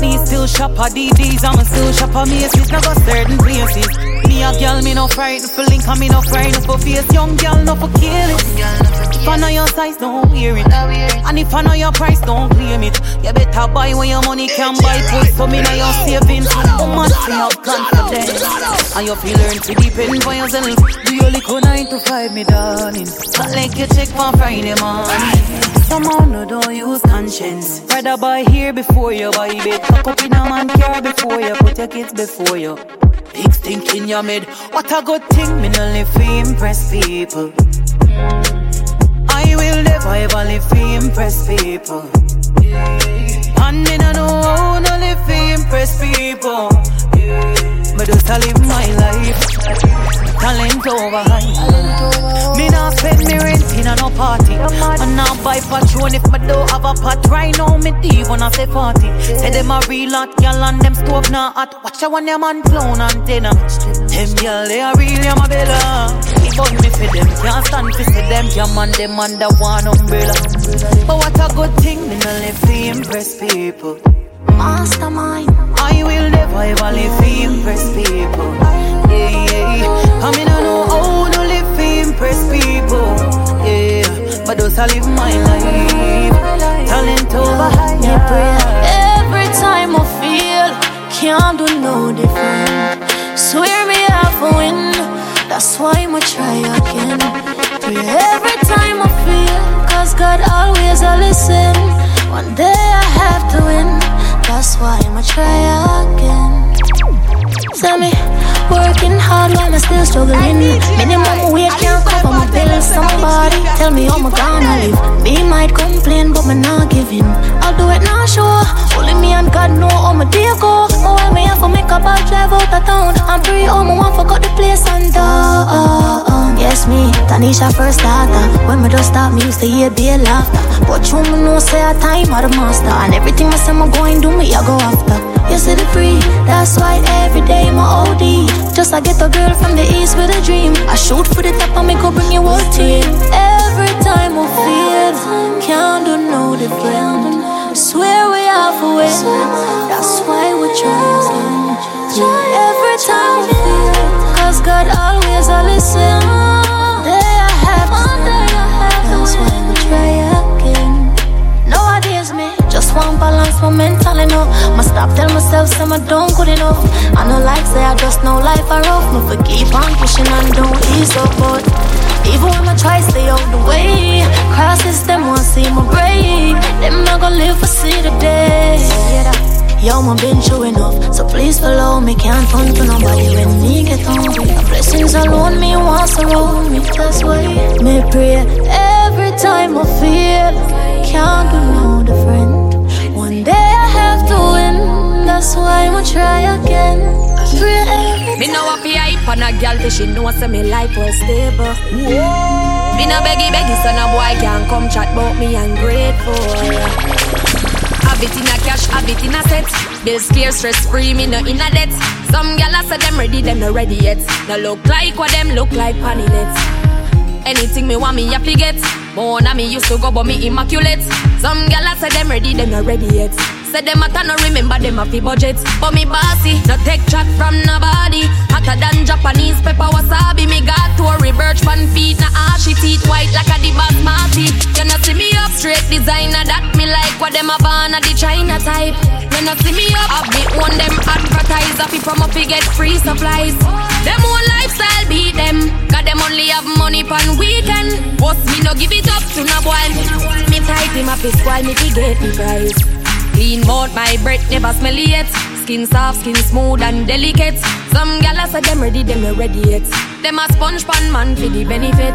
[SPEAKER 7] Me still shop at DDs, I'm still shop at Macy's. Go certain places. Me a girl, me no frightened for link, me no frightened for face. Young girl, no for kill it. If I know your size, don't wear it. And if I know your price, don't claim it. You better buy when your money can buy. Put some in your savings. Woman, see how confident. And you feel learn to depend for yourself. Do your little nine to five, me darling. Not like you check for Friday morning. Somehow no don't use conscience. Rather buy here before you buy bed. Fuck up in a man car before you put your kids before you. Big stink in your mid. What a good thing, me no live for impress people. I will never ever live for impress people. And me no know how no live for impress people. But just to live my life. Talent over high. Me not spend me rent in a no party. And now buy patron if me don't have a pot. Right now me deep when I say party. Say them a real hot girl and them stove not hot. Watch out when your man clown antenna. Them girl they are real, I'm a bella. Even me for them can't stand to see them. Jam and them under one umbrella. But what a good thing, me no live to impress people. Mastermind. I will never ever live to impress people. Yeah, yeah. I mean, I know how to live to impress people. Yeah, but those I live my life. Talent over high.
[SPEAKER 24] Me pray every time I feel can't do no different. Swear me have to win. That's why I'ma try again. Every time I feel, cause God always a listen. One day I have to win. That's why I'ma try again. Tell me, working hard while I'm still struggling. Minimum wage can't cover my bills. Somebody tell me how I'm gonna live. Me might complain, but me not giving. I'll do it now, sure. Only me and God know how my day go. Oh, why me have to make a bad drive out of town? I'm free, oh, my me, Tanisha first starter. When me just start, me used to hear be laughter. But you me know say a time are the master. And everything I say I'm going do me, I go after. You see the free, that's why every day my OD. Just I get a girl from the east with a dream. I shoot for the top and me go bring you whole team. Every time we feel, can't do no different. I swear we have for win, that's why we try. Every time I feel, cause God always a listen. I have we try again. Nowadays me just balance. Must stop myself I don't good enough. I say I just know life are rough. Me for keep on pushing and don't ease up, but even when I try stay out the way, crosses them want see my break. Them not gonna live for see the day. Yo, my been true enough, so please follow me. Can't turn to nobody when me get hungry. The blessings alone me wants around me. That's why me pray every time I feel can't do no different. One day I have to win. That's why I'ma try again. Pray every
[SPEAKER 18] Me know a fi hype on a till she know say me life was stable. Me no beggy beggy, so no boy can come chat about me ungrateful. Have it in a cash, have it in a set. Bills clear, stress free, me no in a debt. Some gal say them ready, them no ready yet. No look like what them look like panny net. Anything me want me have to get. More than me used to go, but me immaculate. Some gal say them ready, them not ready yet. Say them a no remember them a fi budget. But me bossy, no take chat from nobody. Hotter than Japanese pepper wasabi. Me got to a birch pan feet, na ashy teeth white like a the basmati. You not see me up straight designer that me like what them a born a the China type. You not see me up, I be one them advertise. If from up get free supplies. Them own lifestyle beat them. Got them only have money pan weekend. Boss me no give it up to no boy. Me tight him up his while me fi get the price. Clean mouth, my breath never smell yet. Skin soft, skin smooth and delicate. Some gyal say them ready, them not ready yet. Them a sponge pan man for the benefit.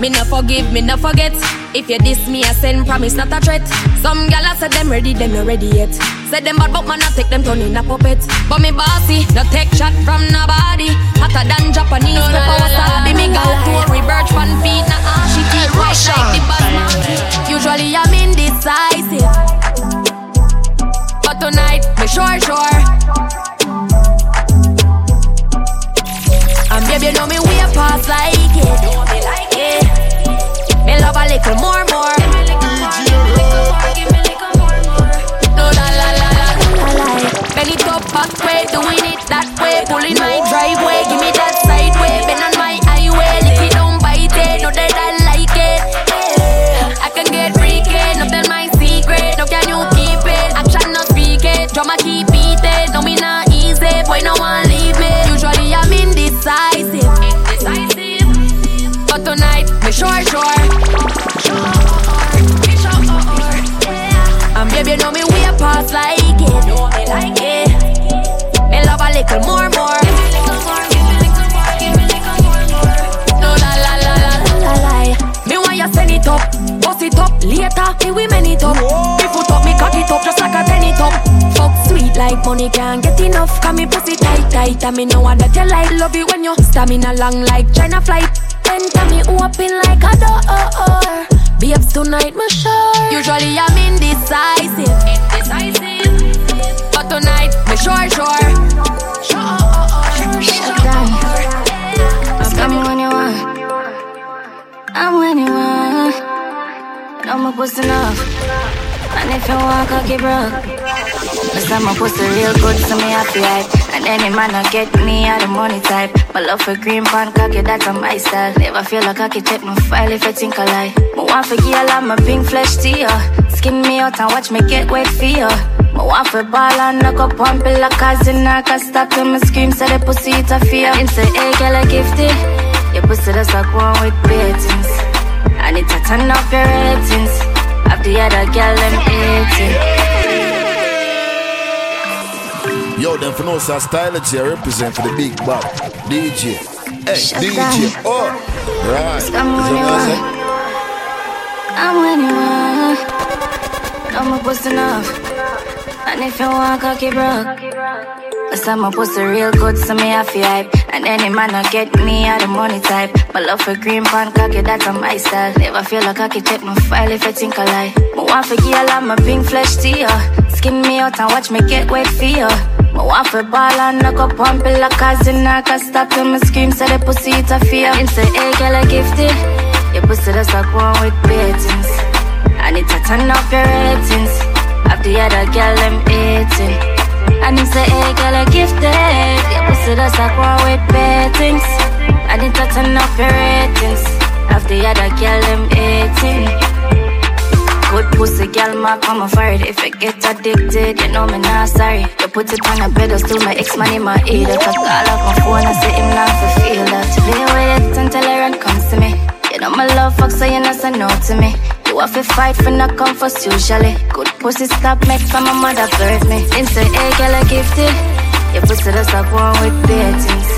[SPEAKER 18] Me no forgive, me no forget. If you diss me, I send promise, not a threat. Some gyal say them ready, them not ready yet. Say them bad, but man I take them turn in a puppet. But me bossy, no take shot from nobody. Hotter than Japanese, no power wasabi. Me got to rebirth fan feet, na ashy teeth, white like the basmati. Usually I'm indecisive, but tonight me sure sure. And baby, you know me way past like it. Me like it. Me love a little more, give me a little more. No, la We man it up. Me foot up, me cock it up just like a penny top. Fuck sweet like money can't get enough. Can me pussy tight tight, and me know that you like. Love it when you stamina long like China flight. Enter me open like a door. Babes tonight, me sure. Usually I'm indecisive. Indecisive. But tonight, me sure, sure.
[SPEAKER 17] Shut down. I'm when you want. I'm when you want. And I'm a pussy enough. And if you want, cocky broke. Cause I'm a pussy real good, so me happy hype. And any man I get me out the money type. My love for green pan cocky, that's a my style. Never feel like cocky, check my file if I think I lie. My want for girl, I'm a pink flesh to you. Skin me out and watch me get wet for you. My want for ball and knock up one pill like cousin, I can stop till my scream, say the pussy it a fear. And say, hey, girl, I gifted. Your pussy that's like one with beatings. I need to turn up your ratings. After the other girl, them 18.
[SPEAKER 3] Yo, them for no say style I represent for the big bad DJ. Hey,
[SPEAKER 17] Shut
[SPEAKER 3] DJ.
[SPEAKER 17] down.
[SPEAKER 3] Oh, right.
[SPEAKER 17] I'm when you
[SPEAKER 3] that what I
[SPEAKER 17] want. I'm when you want. I'm a pussy enough. And if you want cocky broke. Cause I'm a pussy real good, so me have to hype. And any man I get me out the money type. My love for green pan cocky, that's a my style. Never feel like cocky, check my file if I think I lie. My want for girl, I'm a pink flesh to you. Skin me out and watch me get wet for you. My want for ball and knock up one pill cause cousin, I can stop till my scream, say the pussy it a fear. Say, hey girl, I gifted. Your pussy that's like one with beatings. I need to turn off your ratings. After the other girl, them 18. And him say, hey girl, I gifted. Your pussy that's like one with beatings. I need to turn up your ratings. After the other girl, them 18. Good pussy, girl, ma come for it. If you get addicted, you know me not sorry. You put it on a pedestal, my ex man in my ear. I call up my phone and say him not for feel that. Play with it until the run comes to me. You know my love fuck, so you not say no to me. You have to fight for not come first usually. Good pussy stop make from my mother hurt me. Say, hey girl, I gifted. Your pussy that's like one with beatings.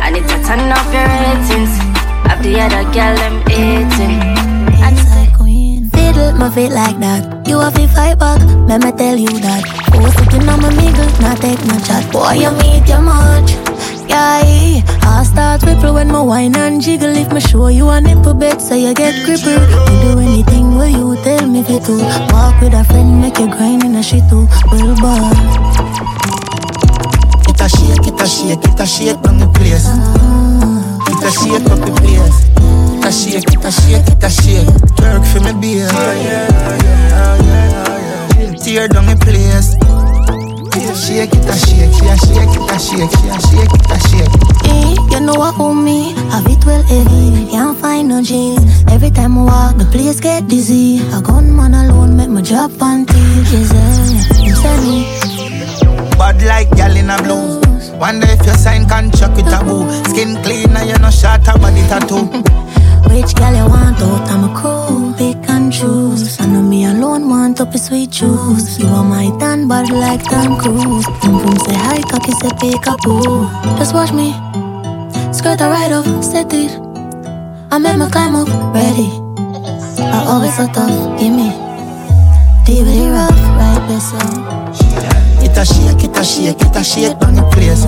[SPEAKER 17] I need to turn off your ratings. After the other girl, them 18. And
[SPEAKER 24] Fiddle my feet like that. You have to fight back, let me tell you that. Oh, sitting on my nigga, not take my chat. Boy, you meet your much. Yeah, I start ripple when my wine and jiggle. If me show you a nipple bed, so you get crippled. To do anything where you tell me to. Walk with a friend, make you grind in a shit too. Well, boy.
[SPEAKER 8] It a shake, it a shake, it a shake on the place. It a shake up the place. It a shake, it a shake, it a shake. Work for me, beer. tear down the place. Shake it, a shake, she a shake it, a shake, she a shake it, a shake.
[SPEAKER 24] Eh, you know what me, have it well heavy, can't find no G's. Every time I walk, the place get dizzy. A gunman alone make my teeth. Yeah, you say me.
[SPEAKER 8] Bad like gal in a blues. Wonder if you sign contract with a boo. Skin clean and you no short a body tattoo.
[SPEAKER 24] Which girl you want out? I'm a crew, sweet juice. You are my tan bad like Tom Cruise. Boom boom say hi, cocky say pick boo. Just watch me, skirt a ride up, set it. I make my climb up, ready. I always so tough, give me. It rough, right this
[SPEAKER 8] It a shake, it a shake, it a shake on the place.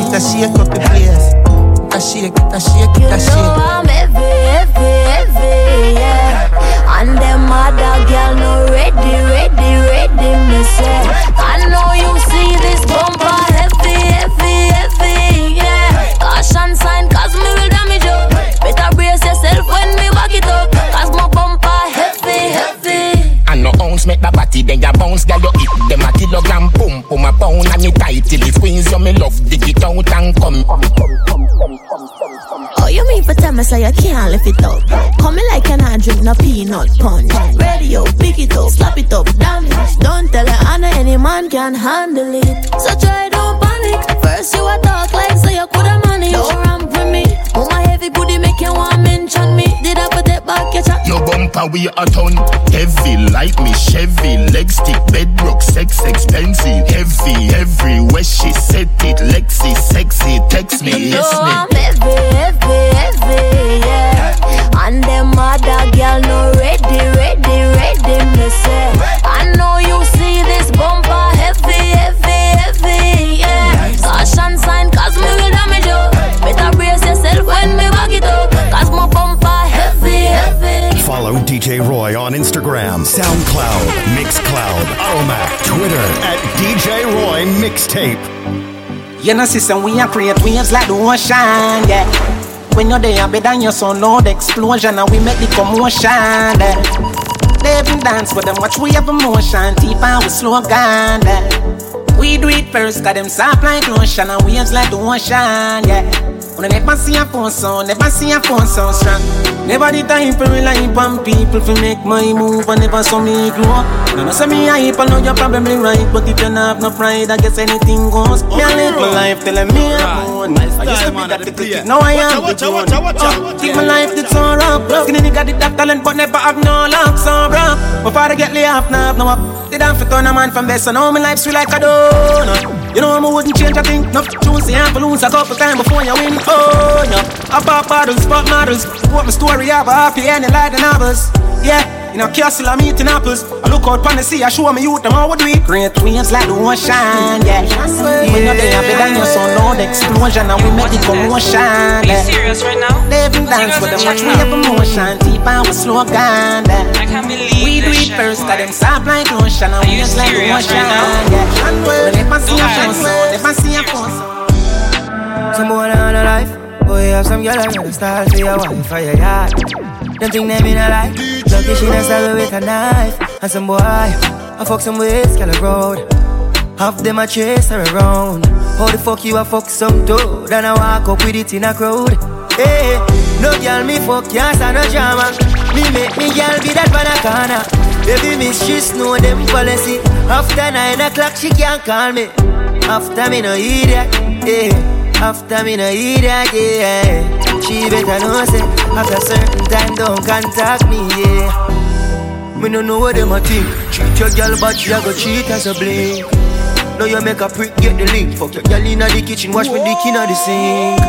[SPEAKER 8] It a shake up the place. It a shake, it a shake, it a shake. You know.
[SPEAKER 24] I'm heavy, heavy, heavy, yeah. And them other girl no ready, ready, ready, me say. I know you see this bumper heavy, heavy, heavy, yeah. Caution sign, cause me will damage you. Better brace yourself when me back it up, cause my bumper heavy, heavy.
[SPEAKER 25] And no ounce make the body then ya bounce Girl you hit them a kilogram boom boom a pound And you tight till it squeeze you me love dig it out and come
[SPEAKER 24] Oh, you mean for tell me so you can't lift it up? Come me like you not drink no peanut punch. Radio, pick it up, slap it up, damn it. Don't tell her Anna any man can handle it. So try don't panic. First you a talk like so you coulda manage. Don't ramp with me. Oh my heavy booty make you want mention me. Did I put it back your chat?
[SPEAKER 25] Your bumper we a ton Heavy like me Chevy Leg stick bedrock sex expensive Heavy everywhere she set it Lexi sexy text me yes me
[SPEAKER 26] SoundCloud, Mixcloud, Audiomack, Twitter at DJ Roy Mixtape.
[SPEAKER 27] You know, sister, we are create waves like the ocean, yeah. When you're there, better than your son, loud explosion, and we make the commotion, yeah. They even dance with them, watch we have emotion, deep and we slow down, yeah. We do it first, got them soft like lotion, and waves like the ocean, yeah. When I never see a phone sound, never see a phone sound strong. Never the time for rely on people to make my move, and never saw me grow up. Now, no say me hype, I know you're probably right, but if you don't have no pride, I guess anything goes. Me, I live my life telling me I'm I used to be that little kid, now I am the grown. Uh, Think my life so rough, bro. Skinny nigga did that talent, but never have no luck, so bro. Before I get laid off, now have no up. Did I fit on a man from best, so now my life sweet like a donut. You know I wouldn't change a thing, no choose the amp lose a couple times before you win. Oh, yeah. I pop bottles, pop models. What my story have a happy ending like the novels. Yeah, in a castle I'm eating apples. I look out pon the sea, I show me youth them how we do it. Great waves like the ocean, yeah. When you're there, better than your son, loud explosion, and we make the commotion. Yeah.
[SPEAKER 28] serious right now?
[SPEAKER 27] They even dance with them, watch we have emotion, deep and we slow down. Yeah.
[SPEAKER 28] I can't believe
[SPEAKER 27] We do
[SPEAKER 28] this
[SPEAKER 27] it
[SPEAKER 28] shit.
[SPEAKER 27] first, got them soft like lotion, and we just like the
[SPEAKER 28] serious
[SPEAKER 27] ocean.
[SPEAKER 28] right now?
[SPEAKER 27] Yeah. And we never see a phone sound, never see a phone sound.
[SPEAKER 29] Some boy on a life. Boy, have some girl around the style for your wife for your yard. Them think them in a life. Lucky she not stab with a knife. And some boy, I fuck some ways, girl road. Half them a chase her around. How the fuck you a fuck some dude? And I walk up with it in a crowd. Hey, no girl me fuck, can't stand no drama. Me make me girl be that one a corner. Baby she know them policy. After nine o'clock, she can't call me. After me no that, yeah. After me no that, yeah. She better know say after certain time don't contact me, yeah. Me no know what them a think. Treat your girl but she a go cheat as a blink. Now you make a prick get the link. Fuck your girl inna the kitchen, wash me dick inna the sink.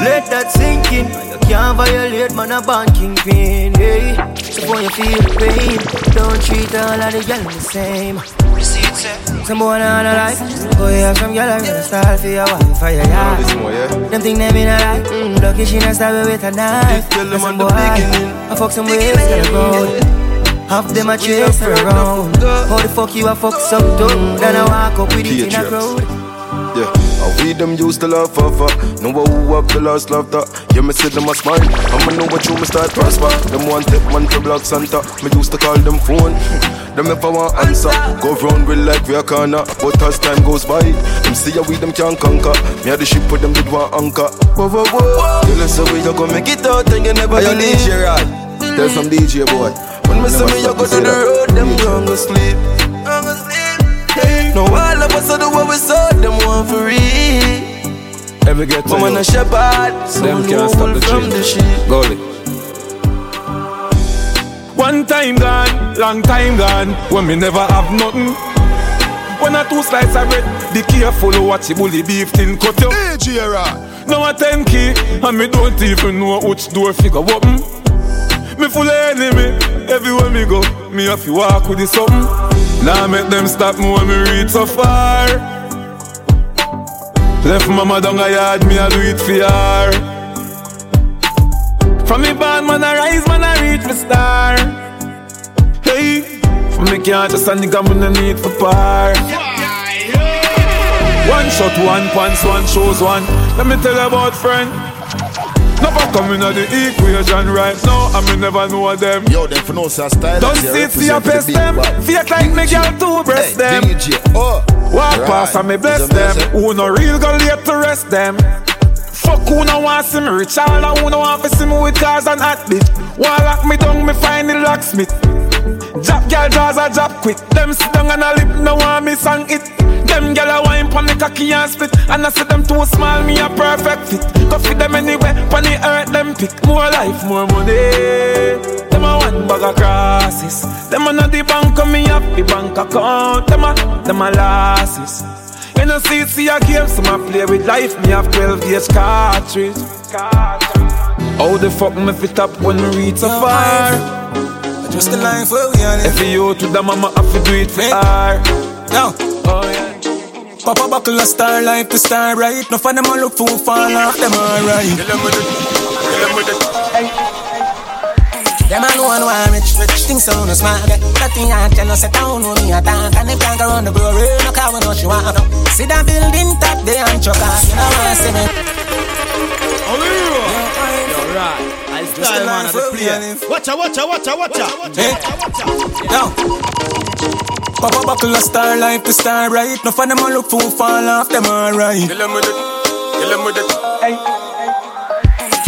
[SPEAKER 29] Let that sink in. You can't violate man a born kingpin, yeah. So when you feel pain, don't treat all of the girl the same. Some boy on a life, boy have some girl around style for your wife for your yard. Them think them in a life, mm, lucky she not stab with a knife. And some boy, I fuck some ways to the road. Half them a chase her around. How the fuck you a fuck some dude? Then I walk up with it in a crowd.
[SPEAKER 11] Yeah, I we them used to love for Know who have the last laughter. Yeah, me see them a smile. I'ma know what you me start prosper. Them one take man to block Santa. Me used to call them phone. them never want answer. Go round with like we a corner. But as time goes by, them see how we them can't conquer. Me had the ship with them did one anchor. Whoa, whoa, whoa. Tell us how we you gonna make it out and you never
[SPEAKER 3] Hey,
[SPEAKER 11] believe.
[SPEAKER 3] DJ Rod. Tell some DJ boy.
[SPEAKER 11] When me say me you go to the road, them gonna sleep. No all of us are the what we saw, them want for real.
[SPEAKER 15] Every get
[SPEAKER 11] Woman a shepherd,
[SPEAKER 15] Them can't stop the
[SPEAKER 11] from
[SPEAKER 15] dream.
[SPEAKER 11] the sheep.
[SPEAKER 15] Goalie. One time gone, long time gone, when me never have nothing. When I two slices of bread, be careful watch the bully beef tin cut you.
[SPEAKER 3] DJ Rod.
[SPEAKER 15] Now a ten key, and me don't even know which door figure open. Me full of enemy, everywhere me go, me have to walk with the something. Now make them stop me when me reach so far. Left mama down a yard, me a do it for her. From me born, man, I rise, man, I reach the star. Hey, from me can't just a nigga, me no need for par. One shot, one pants, one shows one. Let me tell you about friend. Never coming at the equation right now, and me never know them.
[SPEAKER 3] Yo, them for no style.
[SPEAKER 15] Don't sit see your best them. Fake like me girl two breast them.
[SPEAKER 3] Oh.
[SPEAKER 15] Walk past and me bless them. Who no real go late to rest them. Fuck who no want see me rich, all and who no want to see me with cars and hot bitch. One lock me down, me find the locksmith. Jap girl draws a jab quick. Them sit down and a lip, no want me song it. Them gyal a wine pon the cocky and split And I see them too small, me a perfect fit. Go fit them anywhere, pon the earth them pick. More life, more money. Them a one bag of crosses. Them a not the bank, me have the bank account. Them a, them a losses. You know see, see a game, some a play with life. Me have 12 years cartridge. How the fuck me fit up when me reach so far?
[SPEAKER 27] Just the life where we are.
[SPEAKER 15] If you to the mama, have to do it for her.
[SPEAKER 27] Yo.
[SPEAKER 15] Yeah
[SPEAKER 27] Papa buckle a star life to star right. No for them a look fool fall off them alright. Them a know no I'm rich, rich things so no smart. Nothing I tell us, I don't know me a talk. And if can't go around the glory, no car we know she want. See that building top there and chuck off. You know what I say, me?
[SPEAKER 9] Oh, Alright, I style man at the play. Watch out, watch out, watch out, watch out.
[SPEAKER 27] Hey. Papa buckle a star life to star right. No for them a look fool fall off them alright. Kill them with it. Kill them with it. Hey.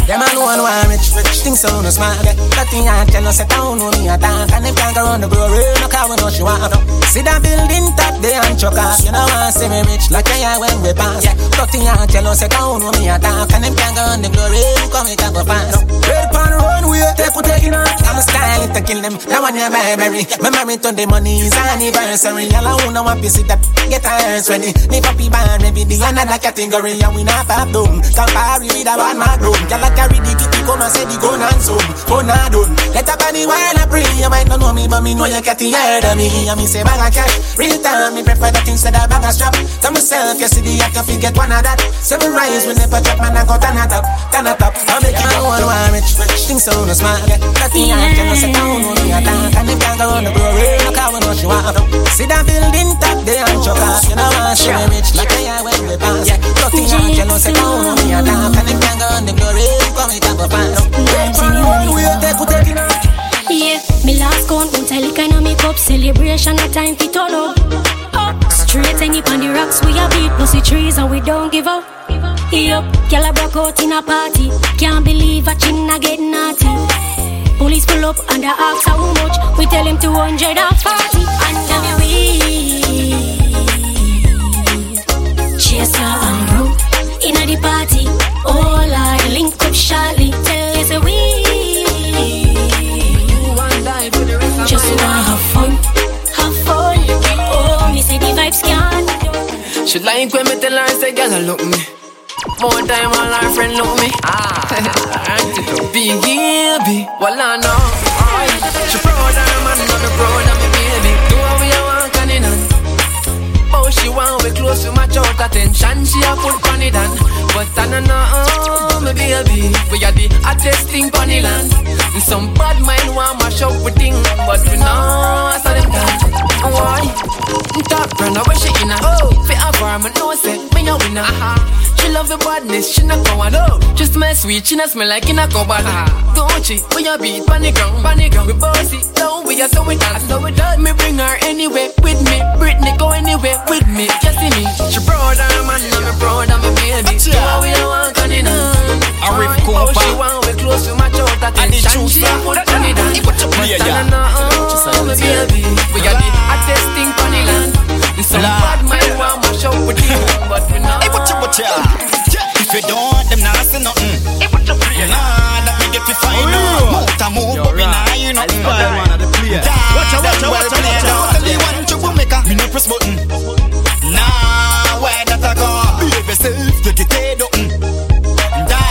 [SPEAKER 27] Them no I'm rich, rich things so no smart. Nothing I tell us, I don't know me a talk. And if can't go around the glory, no car we know she want. See that building top there and chuck off. You know I say me rich like I when we pass. Nothing I tell us, I don't know me a talk. And if can't go around the glory, come it up go fast. Red pan runway, take for taking off. I'm a style to kill them. Now when you buy berry, me married to the money is anniversary. All I wanna want see that get hands ready. Me papi band maybe the another category and we not pop down. Campari with a one man room. Girl I carry the come and say the gun and zoom. Gun and done. Let on the while I pray. You might not know me but me know you get the head of me. And me say bag of cash. Real time me prefer that instead of bag of strap. Tell myself you see the act if you get one of that. Seven rise we never drop man I go turn it up. Turn it up. I make it one one rich. Rich things so no smart. Nothing I can say down on me a tank. And if can't go on the glory. No car we know she want. See that building top there and chuck off. You know I show me rich like I when we pass. Nothing I can say down on me a tank. And if can't go on the glory. Come it up a pass. We take we take it
[SPEAKER 30] Yeah, me last count won't kind of make up celebration. No time to turn up. Up straight any on the rocks we a beat pussy trees and we don't give up. Yup, girl I broke out in a party. Can't believe a chin a get naughty. Police pull up and they ask how much. We tell him 240 and then we chase her and roll inna the party. Oh Up shortly. Tell us we just wanna have fun, have fun. Oh, me say the vibes can.
[SPEAKER 28] She like when me tell her, say, girl, look me. More time all her friend look me. Ah, big baby, well I know. She proud not the proud me baby. Oh, she want we close to match out attention. She a put on on. But I don't know, me baby. We are the hottest thing on the land. Some bad mind want mash up with thing, but we know her, me know say me a winner. She love the badness, she not going up. Just my sweet, she not smell like in a cupboard. Don't she? We a beat panic ground, panic ground. We bossy, down we are so we dance, so we done. Me bring her anywhere with me. Britney go anywhere with me. Just see me. She proud her man, and me proud of my baby. So we don't want on it on.
[SPEAKER 26] A rip
[SPEAKER 28] Oh,
[SPEAKER 26] Cooper.
[SPEAKER 28] she want we close to my
[SPEAKER 26] the
[SPEAKER 28] attention. She
[SPEAKER 26] star.
[SPEAKER 28] put on oh, it on.
[SPEAKER 26] Put your play, yeah.
[SPEAKER 28] Oh, my baby. We are the hottest thing on the land. Some bad mind want mash up with you, but we know.
[SPEAKER 26] Hey, watcha, watcha. If you don't want them, nah say nothing. Nah, that me get to find out. Move to move, but me nah hear nothing.
[SPEAKER 9] Watcha, watcha,
[SPEAKER 26] Well
[SPEAKER 9] watcha,
[SPEAKER 26] played
[SPEAKER 9] watcha,
[SPEAKER 26] out. Tell you one troublemaker, me no press button. Nah, where that I go? Behave yourself, you get it head up. Da,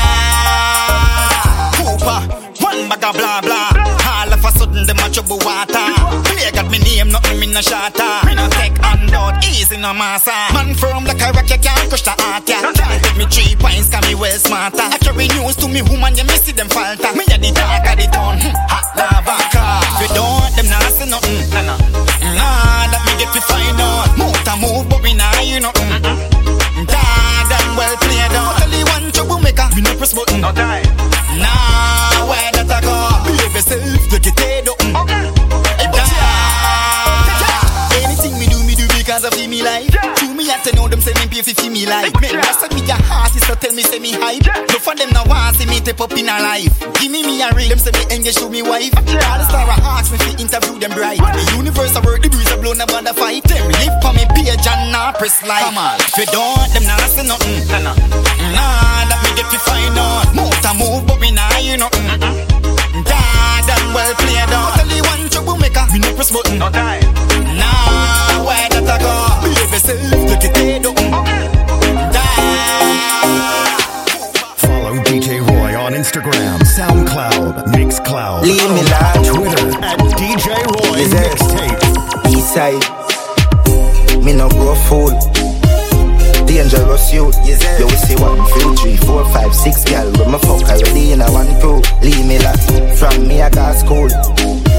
[SPEAKER 26] Cooper, one bag of blah blah. All of a sudden them a trouble water. Play got me name, nothing me no shatter. Me no take handout, easy no massa. Man firm like a rock, you can't crush the heart, yeah. Take me three points, can me well smarter. I carry news to me woman, you miss them falter. Me a the talk of the town, hmm, hot lava. If you don't them, nah say nothing. Nah, that me get to find out. Move to move, but we nah hear nothing. Dad and well played out. You one troublemaker, me no press button. No time. I know them say me pay for me life. Me rest of me a artist, so tell me say me hype. No for them now want see me tip up in a life. Give me me a ring, them say me engage to me wife. All the star a ask me fi interview them bright. The universe a work, the breeze a blow, never the fight. Them live for me page and not press like. Come on, if you don't them, nah say nothing. Nah, mm, nah, that me get to find out. Move to move, but me nah hear nothing. Dad and well played out. Tell you one troublemaker, me no press button. No time.
[SPEAKER 31] Leave me alone.
[SPEAKER 32] Twitter at DJ Roy? Mixtape.
[SPEAKER 31] Eastside, me no grow fool. Dangerous youth, you will see one, two, three, four, five, six gal with my fuck already in a one crew. Leave me la, from me I got school.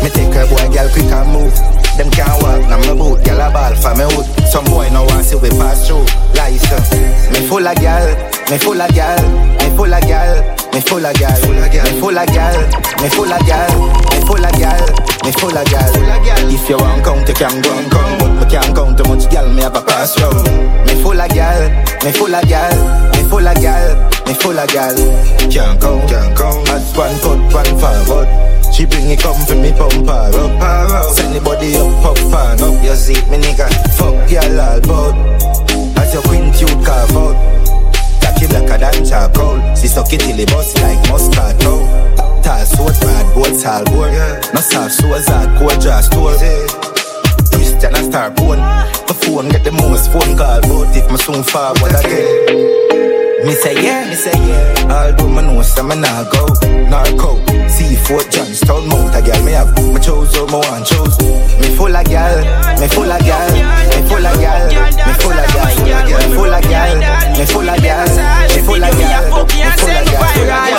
[SPEAKER 31] Me take a boy gal quick and move. Them can't walk, now my boot, gal a ball for me hood. Some boy no want see we pass through. License, uh, me full of gal, me full of gal, me full of gal, me full of gale, me full of gale, me full of gale, me full of gale, me full of gale. If you want count, you can go and come, but me can't count too much, gal, me have a pass round. Mais faut la gale, mais faut la gale, mais faut la gale, mais faut la gale. Can't count, can't count, as one cut, one forward. She bring it come for me pump her up, her up. Send the body up, up and up your seat, me nigga. Fuck y'all all bout, as your queen you carve out. Cocky blacker than charcoal. She suck it till it bust like Moscato Tall sword, bad boats all board No soft swords, hardcore draw store Twist and star bone. My phone get the most phone call But if me soon forward again. Me say yeah, me say yeah. Although me know some me nah go see Fort Johnstown, Mount a girl. Me have me chose up, me want chose. Me full of girl, me full of girl, me full of girl, me full of girl, me full of girl, me full of girl, me full of girl, me full a girl.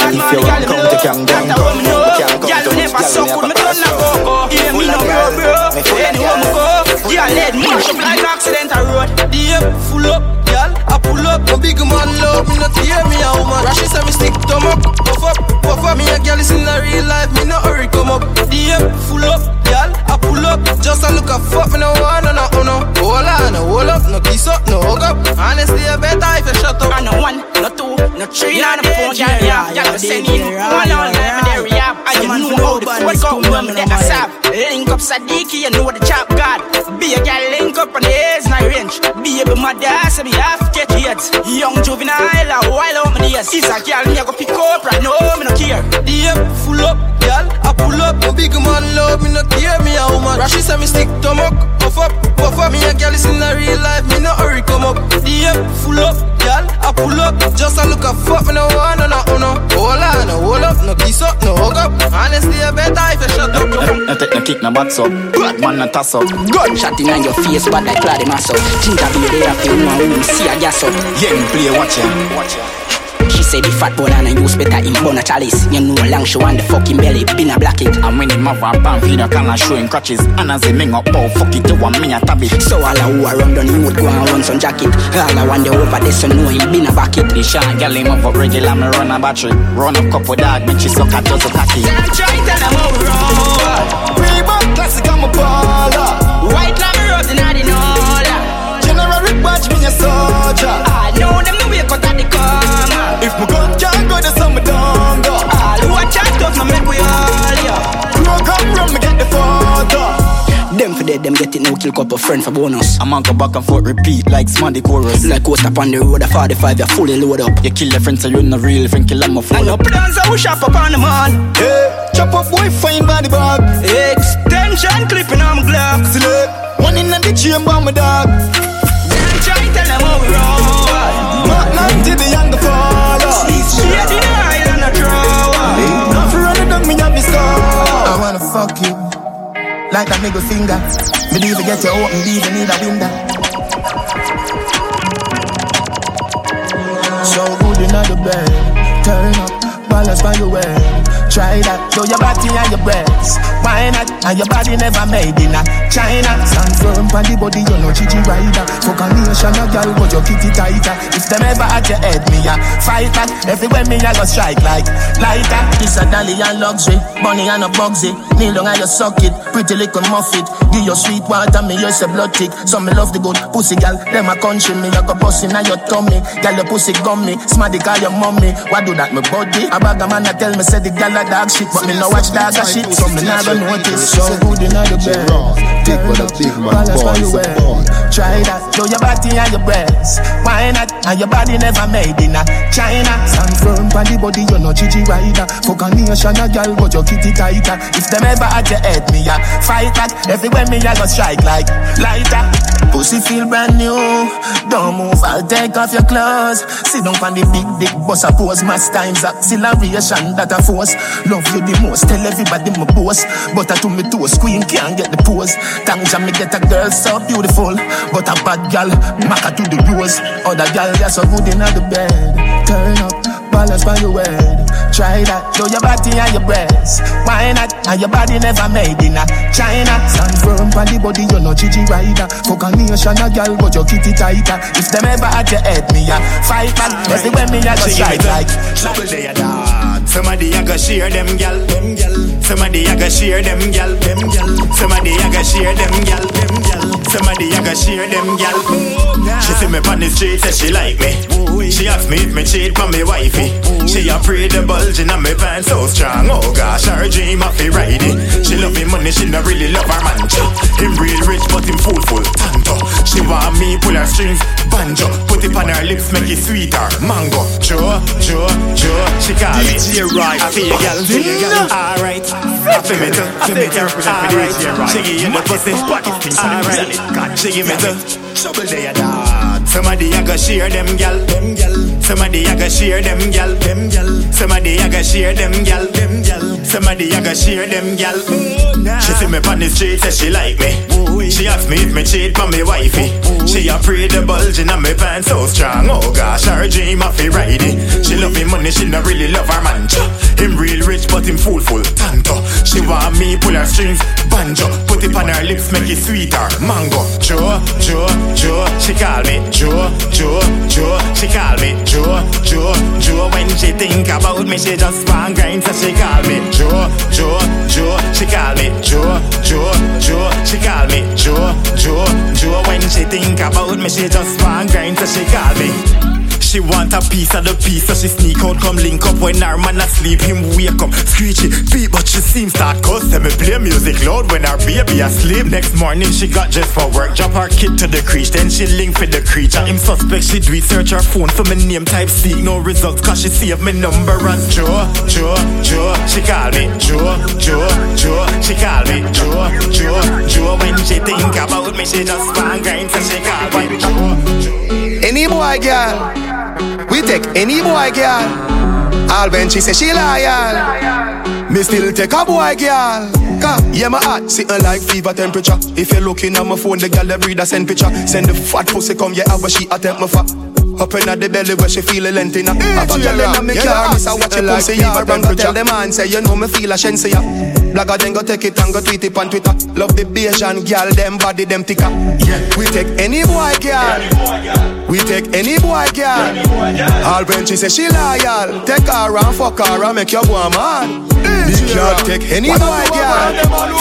[SPEAKER 31] If you want come to Camden, come, come
[SPEAKER 11] come
[SPEAKER 31] to me.
[SPEAKER 11] Girl,
[SPEAKER 31] me have a
[SPEAKER 11] go. Give me no bro, bro. Anywhere me go, girl, let me up like accident a road. The full up girl, I pull up A big man love me, not hear me a woman Rashi say me stick thumb up, puff up, puff up. Me a girl is in the real life, me no hurry come up. Deep, full up, girl, I pull up Just a look a fuck, me no want no, no, oh no. Hold on, no hold up, no kiss up, no hug up. Honestly, I better if you shut up. I no one, no two, no three, no four, girl, yeah Girl, send in, one on, me there, yeah. And you know how the foot go, when me I sap Link up Sadiki, you know the chop god Be a girl, link up on the ace, night range. Be a mother, say me half get hits Young juvenile, a while out my days. Is a girl, me a go pick up right now, me no care. Deep, full up, girl, I pull up. A big man love, me no care, me a woman. Rashi say me stick to muck, puff up, puff up. Me a girl is in the real life, me no hurry come up. Deep, full up, girl, I pull up. Just a look a fuck, me no want no, no, oh no. Hold on, no hold up, no kiss up, no hug up. Honestly, I better if you shut up.
[SPEAKER 26] No take no kick, no box up. Bad man, no toss up. Gunshot in your face, bad like Claude Masso. Think I be there, feel my room, see a gas up. Yeah, me play, watch ya. Watch ya.
[SPEAKER 33] She say the fat boy and I use better in bun a chalice. You know long she want the fucking belly, been a black it.
[SPEAKER 34] And when him have a pan feed, I can show him crutches. And as he ming up, oh fuck it, you want me a tab it.
[SPEAKER 33] So all I who are run down the road go and run some jacket. All I want the over there so know him been a back it.
[SPEAKER 34] The shot girl him up up regular, me run a battery. Run a couple dog, bitch she suck a dozen.
[SPEAKER 28] Try tell how we roll. Who a chat tough, no make we all ya.
[SPEAKER 34] Crow come from me get the photo.
[SPEAKER 33] Them for dead, them get it now, kill couple friend for bonus.
[SPEAKER 34] I'm on go back and forth, repeat like Smarty chorus.
[SPEAKER 33] Like coast up on the road, a 45, you fully load up.
[SPEAKER 34] You kill your friend, so you're not real, friend kill them, a fool
[SPEAKER 28] And no
[SPEAKER 34] up.
[SPEAKER 28] plans, I will shop up on the man.
[SPEAKER 34] Hey, chop up boy, fine body bag.
[SPEAKER 28] Extension clipping on my Glock.
[SPEAKER 34] Select one in the chamber, my dog.
[SPEAKER 28] Them try tell them how we roll.
[SPEAKER 34] Mark like to the younger father.
[SPEAKER 28] Shade
[SPEAKER 8] wanna fuck you like a middle finger. Me even get you open, me even need a window. So good in the bed, turn up, balance by your way. Try that, show your body and your breasts. Why not? And your body never made in a China. Stand firm on the body, you know Gigi rider. Fuck a nation, a girl, but your kitty tighter. If them ever at your head, me a fight back. Everywhere me a go strike like lighter. This a dolly and luxury, money and a bugsy. Kneel down and you suck it, pretty little muff it. Give your sweet water, me use a blood tick. Some me love the good pussy, gal. Them a country, me a go bust in your tummy. Gal, your pussy gummy, smarty call your mommy. Why do that, me body? A bag a man a tell me say the gal a dog shit, but me no watch dog a shit, so me never notice. So good in the bed,
[SPEAKER 3] Big brother, big man, boy,
[SPEAKER 8] your
[SPEAKER 3] so
[SPEAKER 8] way.
[SPEAKER 3] boy.
[SPEAKER 8] Try that, show your body and your breasts. Why not? And your body never made in a China. Stand firm the body, you know Gigi rider. Fuck a nation, a girl, but your kitty tighter. If them ever at your head, me a fight back. Everywhere me a go strike like lighter. Pussy feel brand new. Don't move, I'll take off your clothes. Sit down on the big dick, bust a pose. Mass times acceleration that a force. Love you the most, tell everybody my boss. But I to me toes, queen can't get the pose. Thank me get a girl so beautiful. But a bad gal, maca to the rose. Other gal, you're so good in the bed. Turn up, balance by your head. Try that, show your body and your breasts. Why not? And your body never made in a China. Stand firm on the body, you know Gigi rider. Fuck a nation, a gal, but your kitty tighter. If them ever at your head, me a fight back. Everywhere me a go strike like.
[SPEAKER 34] Trouble a dance. Somebody a go share them gal, them gal. Somebody a go share them gal, them gal. Somebody a go share them gal, them gal. Somebody a go share them gal. She see me on the street, say she like me. She ask me if me cheat on me wifey. She a pray the bulge in me pants so strong. Oh gosh, her dream of ride it. She love me money, she not really love her man. Him real rich, but him full full tanto. She want me pull her strings, banjo. Put it on her lips, make it sweeter. Mango, Joe, Joe, Joe. She call me
[SPEAKER 9] DJ Right.
[SPEAKER 34] I feel gal, alright. I feel me too, I feel me too. Alright, she give you the pussy. Alright, she give me the trouble they a dance. Somebody a go share them gal, them gal. Somebody a go share them gal, them gal. Somebody a go share them gal, them gal. Somebody a go share them gal. Mm. She see me on the street, say she like me. She ask me if me cheat on me wifey. She a the bulge in me pants so strong. Oh gosh, her dream of fi ride it. She love me money, she not really love her man. Him real rich, but him full full tanto. She want me pull her strings, banjo. Put it on her lips, make it sweeter. Mango, Joe, Joe, Joe. She call me Joe, Joe, Joe. She call me Joe, Joe, Joe. When she think about me, she just want grind, so she call me Joe, Joe, Joe. She call me Joe, Joe, Joe. She call me Joe, Joe, Joe. When she think about me, she just want grind, so she call me. She want a piece of the piece, so she sneak out, come link up when her man asleep, him wake up, screechy beat, but she seems start cuss. Me play music loud when her baby asleep. Next morning she got just for work, drop her kid to the creech, then she link with the creature. Him suspect she do search her phone for my name type, seek no results, cause she save me number as Joe, Joe, Joe. She call me Joe, Joe, Joe. She call me Joe, Joe, Joe. When she think about me, she just want grind, so she call me Joe.
[SPEAKER 11] Any boy, girl. We take any boy, girl. All when she say she loyal. Me still take a boy, girl. Yeah, my heart sitting like fever temperature. If you're looking at my phone, the girl that breed a send picture. Send the fat pussy come, yeah, how she attempt my fat.
[SPEAKER 35] Up in the belly where she feel a length in her. Have a girl in me car, miss a watch a pussy. Even run go tell the man say you know me feel a shensi ya. Blagger then go take it and go tweet it on Twitter. Love the Bayesian girl, them body them thicker. Yeah, we take any boy girl. We take any boy girl. All when she say she loyal, take her and fuck her and make you go a man. Big girl take any boy girl.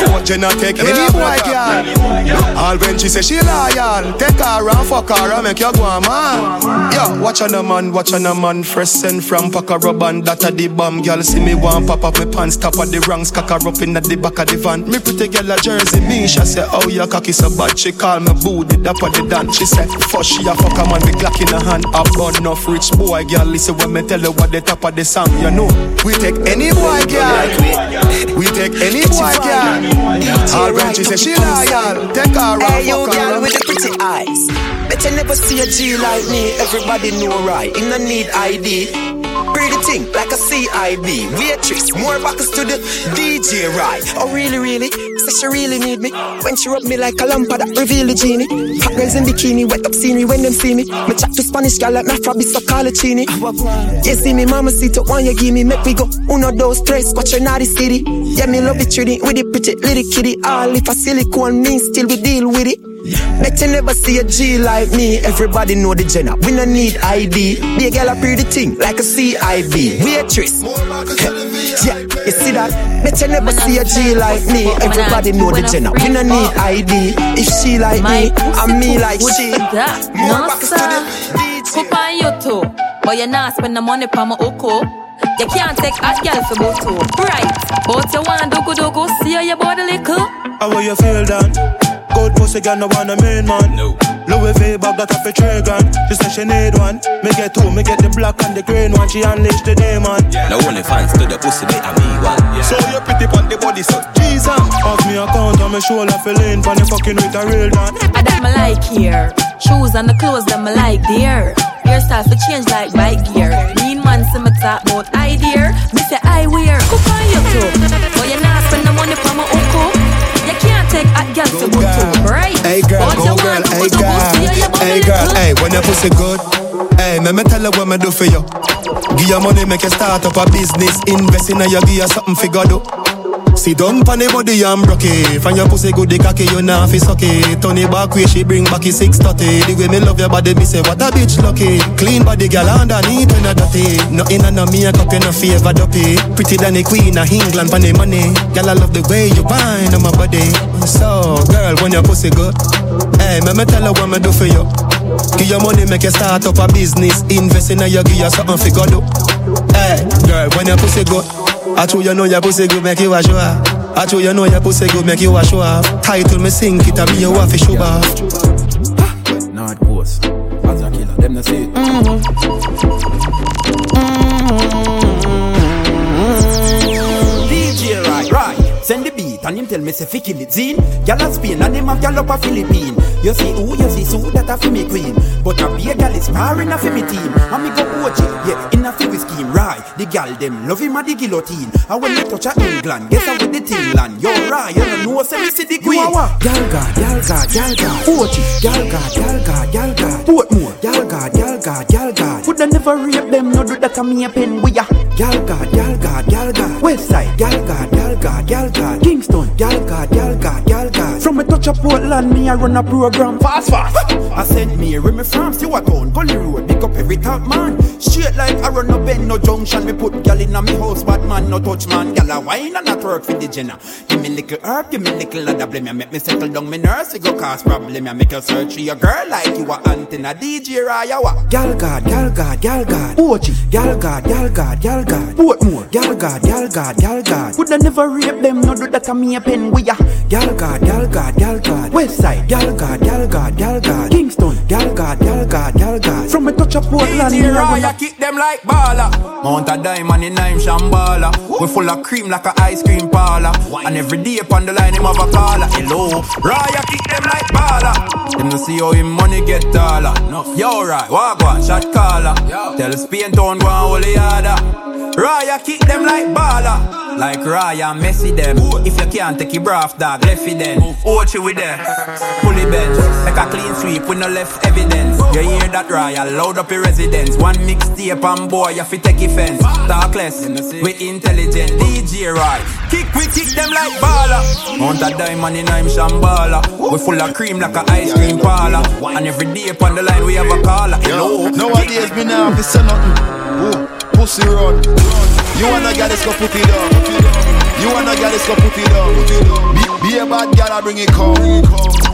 [SPEAKER 35] Fortune take any boy girl. All when she say she loyal, take her and fuck her and make you go a man. Yo, watch on a man, watch on a man. Fresh send from Paca Rubban, that a the bomb. Girl see me one pop up my pants, top of the ranks, cock her up in the back of the van. Me pretty girl a jersey, me she say, oh your cocky so bad. She call me booty, that of the dance. She say, first she a fuck a man with Glock in her hand. A bun enough rich boy, girl. Listen when me tell you what the top of the song, you know. We take any boy, girl. We take any boy, girl. All when she say she loyal, take her around,
[SPEAKER 11] Hey, you girl with the pretty eyes. Bet you never see a G like me. Everybody know right. You no need ID. Pretty thing like a CIB. Waitress, more boxes to the DJ right. Oh really, really? Say she really need me. When she rub me like a lamp that reveal the genie. Hot girls in bikini, wet up scenery when them see me. Me chat to Spanish girl like my frabby so chini. You see me, mama see to one you give me. Make we go uno dos tres, your naughty city. Yeah, me love it treaty with the pretty little kitty. All if a silicone mean still we deal with it. Bet you never see a G like me. Everybody know the Jenna. We no need ID. Be a girl a pretty thing like a CIB. Waitress. yeah, you see that? Bet you never see a G like me. Everybody know the Jenna. We no need ID. If she like me, and me like she. More back to the
[SPEAKER 18] sir. On you too. But you not spend the money for my oko. You can't take hot girl for both two. Right. But you want do good, go see how your body little.
[SPEAKER 36] How will you feel then? Good pussy girl, no want a main man. No. Louis V bag that off a three grand. She say she need one. Me get two, me get the black and the green one. She unleash the demon.
[SPEAKER 37] Now only fans to the pussy, they are me one. Yeah.
[SPEAKER 36] So you pretty on the body, so Jesus. Off me account on me shoulder, fill in for the fucking with a real dan.
[SPEAKER 18] I that me like here. Shoes and the clothes that me like there. Hairstyle for change like bike gear. Mean man see me talk about idea. Me say I wear. Cook on you too. But you not spend the money for my oko. Take hot girl for both two. Right.
[SPEAKER 35] Hey girl, go girl, hey
[SPEAKER 18] good, go see how your
[SPEAKER 35] girl, hey girl, hey when your pussy good. Hey, me me tell you what me do for you. Give your money, make you start up a business. Invest in you, give something figure do. Oh. Sit down pon the body and broke it. Find your pussy good, the cocky you nah fi suck it. Turn it back way, she bring back it six thirty. The way me love your body, me say what a bitch lucky. Clean body, girl underneath when I dirty. Nothing on no makeup, you no favor duppy. Pretty than the queen of England pon the money. Girl I love the way you whine on my body. So girl, when your pussy good, hey, me me tell her what me do for you. Give your money, make you start up a business. Invest in you, give you something fi go do. Hey, girl, when your pussy good. I true you know your pussy good make you a show off. I true you know your pussy good make you a show off. Title me sink it and me you want fi show off.
[SPEAKER 38] North Coast. As a killer, them not see it.
[SPEAKER 39] DJ right, right. Send the beat and him tell me say fi kill it zine. Gyal a Spain and him a gyal up a Philippine. You see who you see Sue that a fi me queen. But a be a gyal is sparring a fi me team. And me go watch it, yeah, in a fi we scheme. Right, the gyal them love him a the guillotine. And when me touch a England, guess how with the thing land. Yo right, you don't know say me see the queen. You a what? Gyal god, gyal god, gyal god. Watch it, gyal god, gyal god, gyal god. Portmore, gyal god, gyal god, gyal god. Would I never rape them? No do that a me a pen we a. Gyal god, gyal god, gyal god. West side, gyal god, gyal god, gyal god. Kingston, gyal god, gyal god, gyal god. From me touch a Portland, me I run a program fast fast. I send me me from Stewart Town, Gully Road, pick up every top man. Straight like I run no bend, no junction. Me put gyal in a me house, bad man, no touch man. Gyal a wine and a twerk for the jenna. Give me little herb, give me little other blame. Make me settle down, me nurse, it go cause problem. Ya make you search for your girl like you a antenna DJ Raya wa. Gyal god, gyal god, gyal god. Ochi, gyal god, gyal god, gyal god. Portmore, gyal god, gyal god, gyal god. Would I never rape them? No do that a me a pen we ya. Gyal god, gyal god, gyal god. West side, gyal god, gyal god, gyal god. Kingston, gyal god, gyal god, gyal god. From me touch a Portland, me a run kick them like baller. Mount a diamond in I'm shambala. We full of cream like a ice cream parlor. And every day upon the line him have a caller. Hello, Raya kick them like baller. Them to see how him money get taller. Yo, right, walk one shot caller. Tell Spain town go and hold the other. Raya kick them like baller. Like Raya Messi them. If you can't take your breath, dog. Left it then. It with. Pull it bench. Make a clean sweep with no left evidence. You hear that royal, load up your residence. One mixtape and boy, you fi take offense. Talk less, we intelligent. DJ right. Kick, we kick them like baller. Mount a diamond in I'm shambala. We full of cream like a ice cream parlor. And every day upon the line we have a caller. Hello.
[SPEAKER 40] Nowadays me now to say nothing. Ooh, pussy run. You wanna get this go put it down. You wanna get this go put it down. Be, be a bad girl, I bring it come.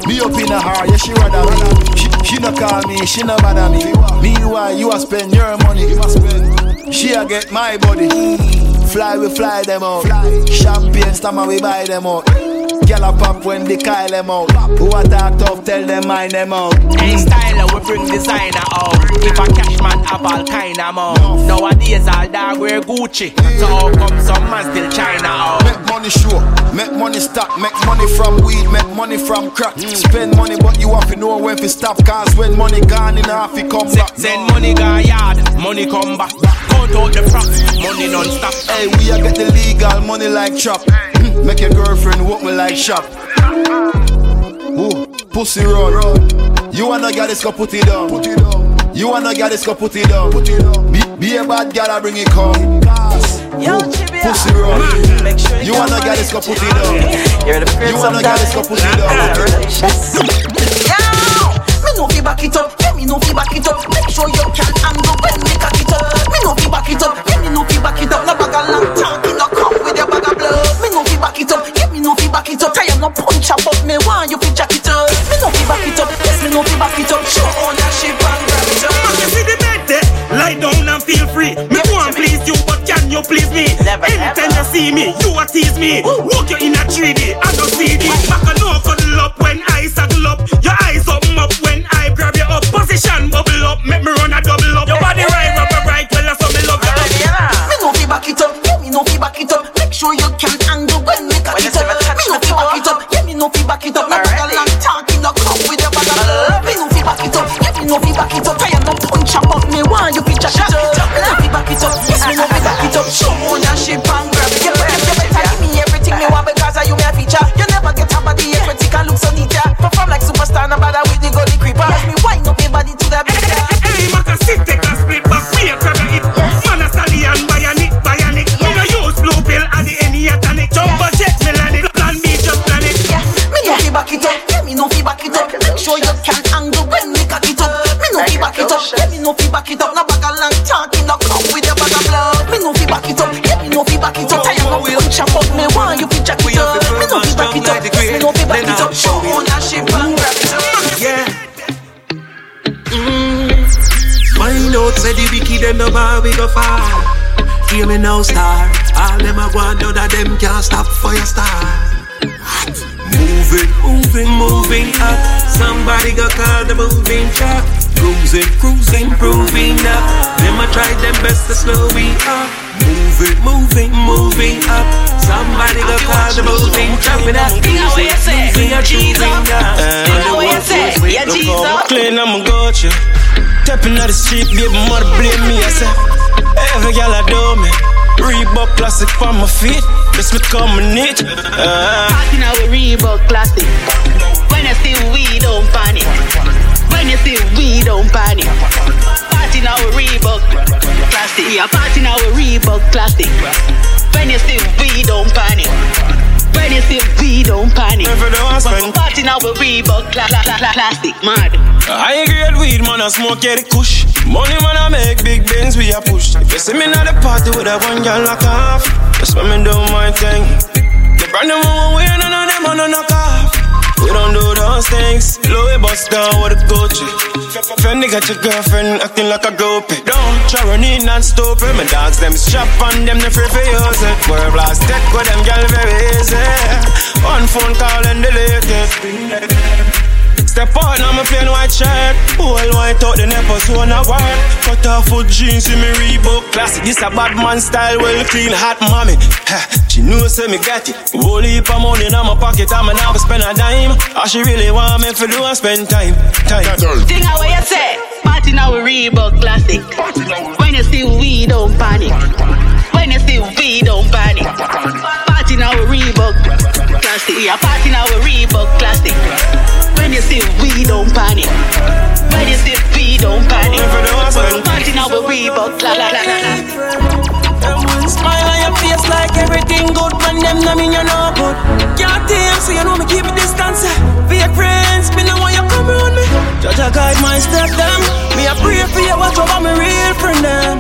[SPEAKER 40] Me up in a heart, yeah she rather me. She, she no call me, she no bother me. Meanwhile, you a spend your money. She a get my body. Fly, we fly them out. Champagne, stammer, we buy them out. Gyal a pop when they call them out. Who a talk tough, tell them mind them out.
[SPEAKER 27] Hey styler, we bring designer out. If a cash man have all kind of mouth. Nowadays all dog wear Gucci. So how come some man still China out?
[SPEAKER 40] Make money sure, make money stop, make money from weed, make money from crack. Spend money, but you have to know when to stop. Cause when money gone, in half it come back.
[SPEAKER 27] Send money go yard, money come back. Count out the props, money non-stop.
[SPEAKER 40] Hey, we a get the legal money like chop. Make your girlfriend walk me like shop. Ooh, pussy run. You wanna get this, go put it down. You wanna get this, go put it down. Be, be a bad girl, I bring it come.
[SPEAKER 27] Yo,
[SPEAKER 40] Pussy run. You wanna get this, go put it down.
[SPEAKER 27] You're the
[SPEAKER 40] You wanna get this, go put it down.
[SPEAKER 41] To
[SPEAKER 15] slow we up. Moving, moving, moving up. Somebody go call the moving. With that cruising, cruising, proving up.
[SPEAKER 4] Clean, I'ma go you. Tapping out the street, baby, mother blame me. I say, every gal I do me. Reebok classic for my feet. This me coming it. Uh.
[SPEAKER 2] Party now with Reebok classic. When you see we don't panic. When you see we don't panic. Party now with Reebok classic. Yeah, party now with Reebok classic. When you see we don't panic. When you see we don't panic. Party now with Reebok cla- cla- cla- classic. Mad.
[SPEAKER 4] I grade weed, man, I smoke, it kush. Money, man, I make big bins, we a push. If you see me at the party with a one girl knock off, that's when me do my thing. The brand new one, we none of them, on knock off. We don't do those things. Louis bust down with a Gucci. Fendi got your girlfriend acting like a groupie. Don't try running and stupid. My dogs, them strap on them, the free for use it. Word blast tech with them, girl, very easy. One phone call and delete it. Step out, now me plain white shirt Whole white out, the never zone a work Cut off foot jeans, see me Reebok Classic, this a bad man style Well clean, hot mommy ha, She know say me got it Whole heap of money in my pocket And me never spend a dime All she really want me for do and spend time Time
[SPEAKER 2] Thing how you say. Party now with Reebok classic. When you see we don't panic. When you see we don't panic. Party now with Reebok classic. We are party now a Reebok classic. When you see we don't panic. When you see we don't panic. Party now a Reebok classic.
[SPEAKER 11] Smile on your face like everything good When them know me you know good Can't tame so you know me keep a distance eh. Fake friends, me know want you come around me Judge I guide my step them Me a pray for you watch over me real friend them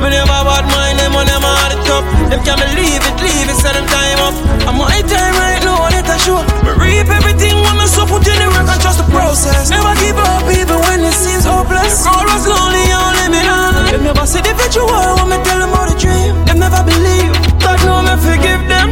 [SPEAKER 11] Me never bad mind hard up. Them can't believe it, leave it, set them time up. I'm my time right now, let a show. Me reap everything when in the work and trust the process. Never give up even when it seems hopeless. Road was lonely, only me on Them never see the picture when me tell them about the dream. Them never believe, God know me forgive them.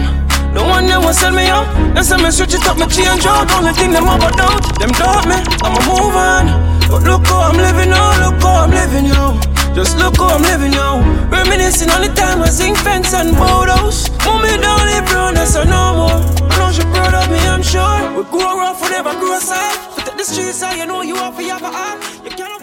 [SPEAKER 11] The one that will sell me up. They say me switch it up, me change out. Only thing them about doubt Them doubt me, I'ma move on. But look how I'm living now, look how I'm living now just look how I'm living now. Reminiscing on the time I sing fence and photos. Mommy don't live round us no more. I know she proud of me, I'm sure. We grow we never grow sad. But the streets, so you know you have to have a heart. You can't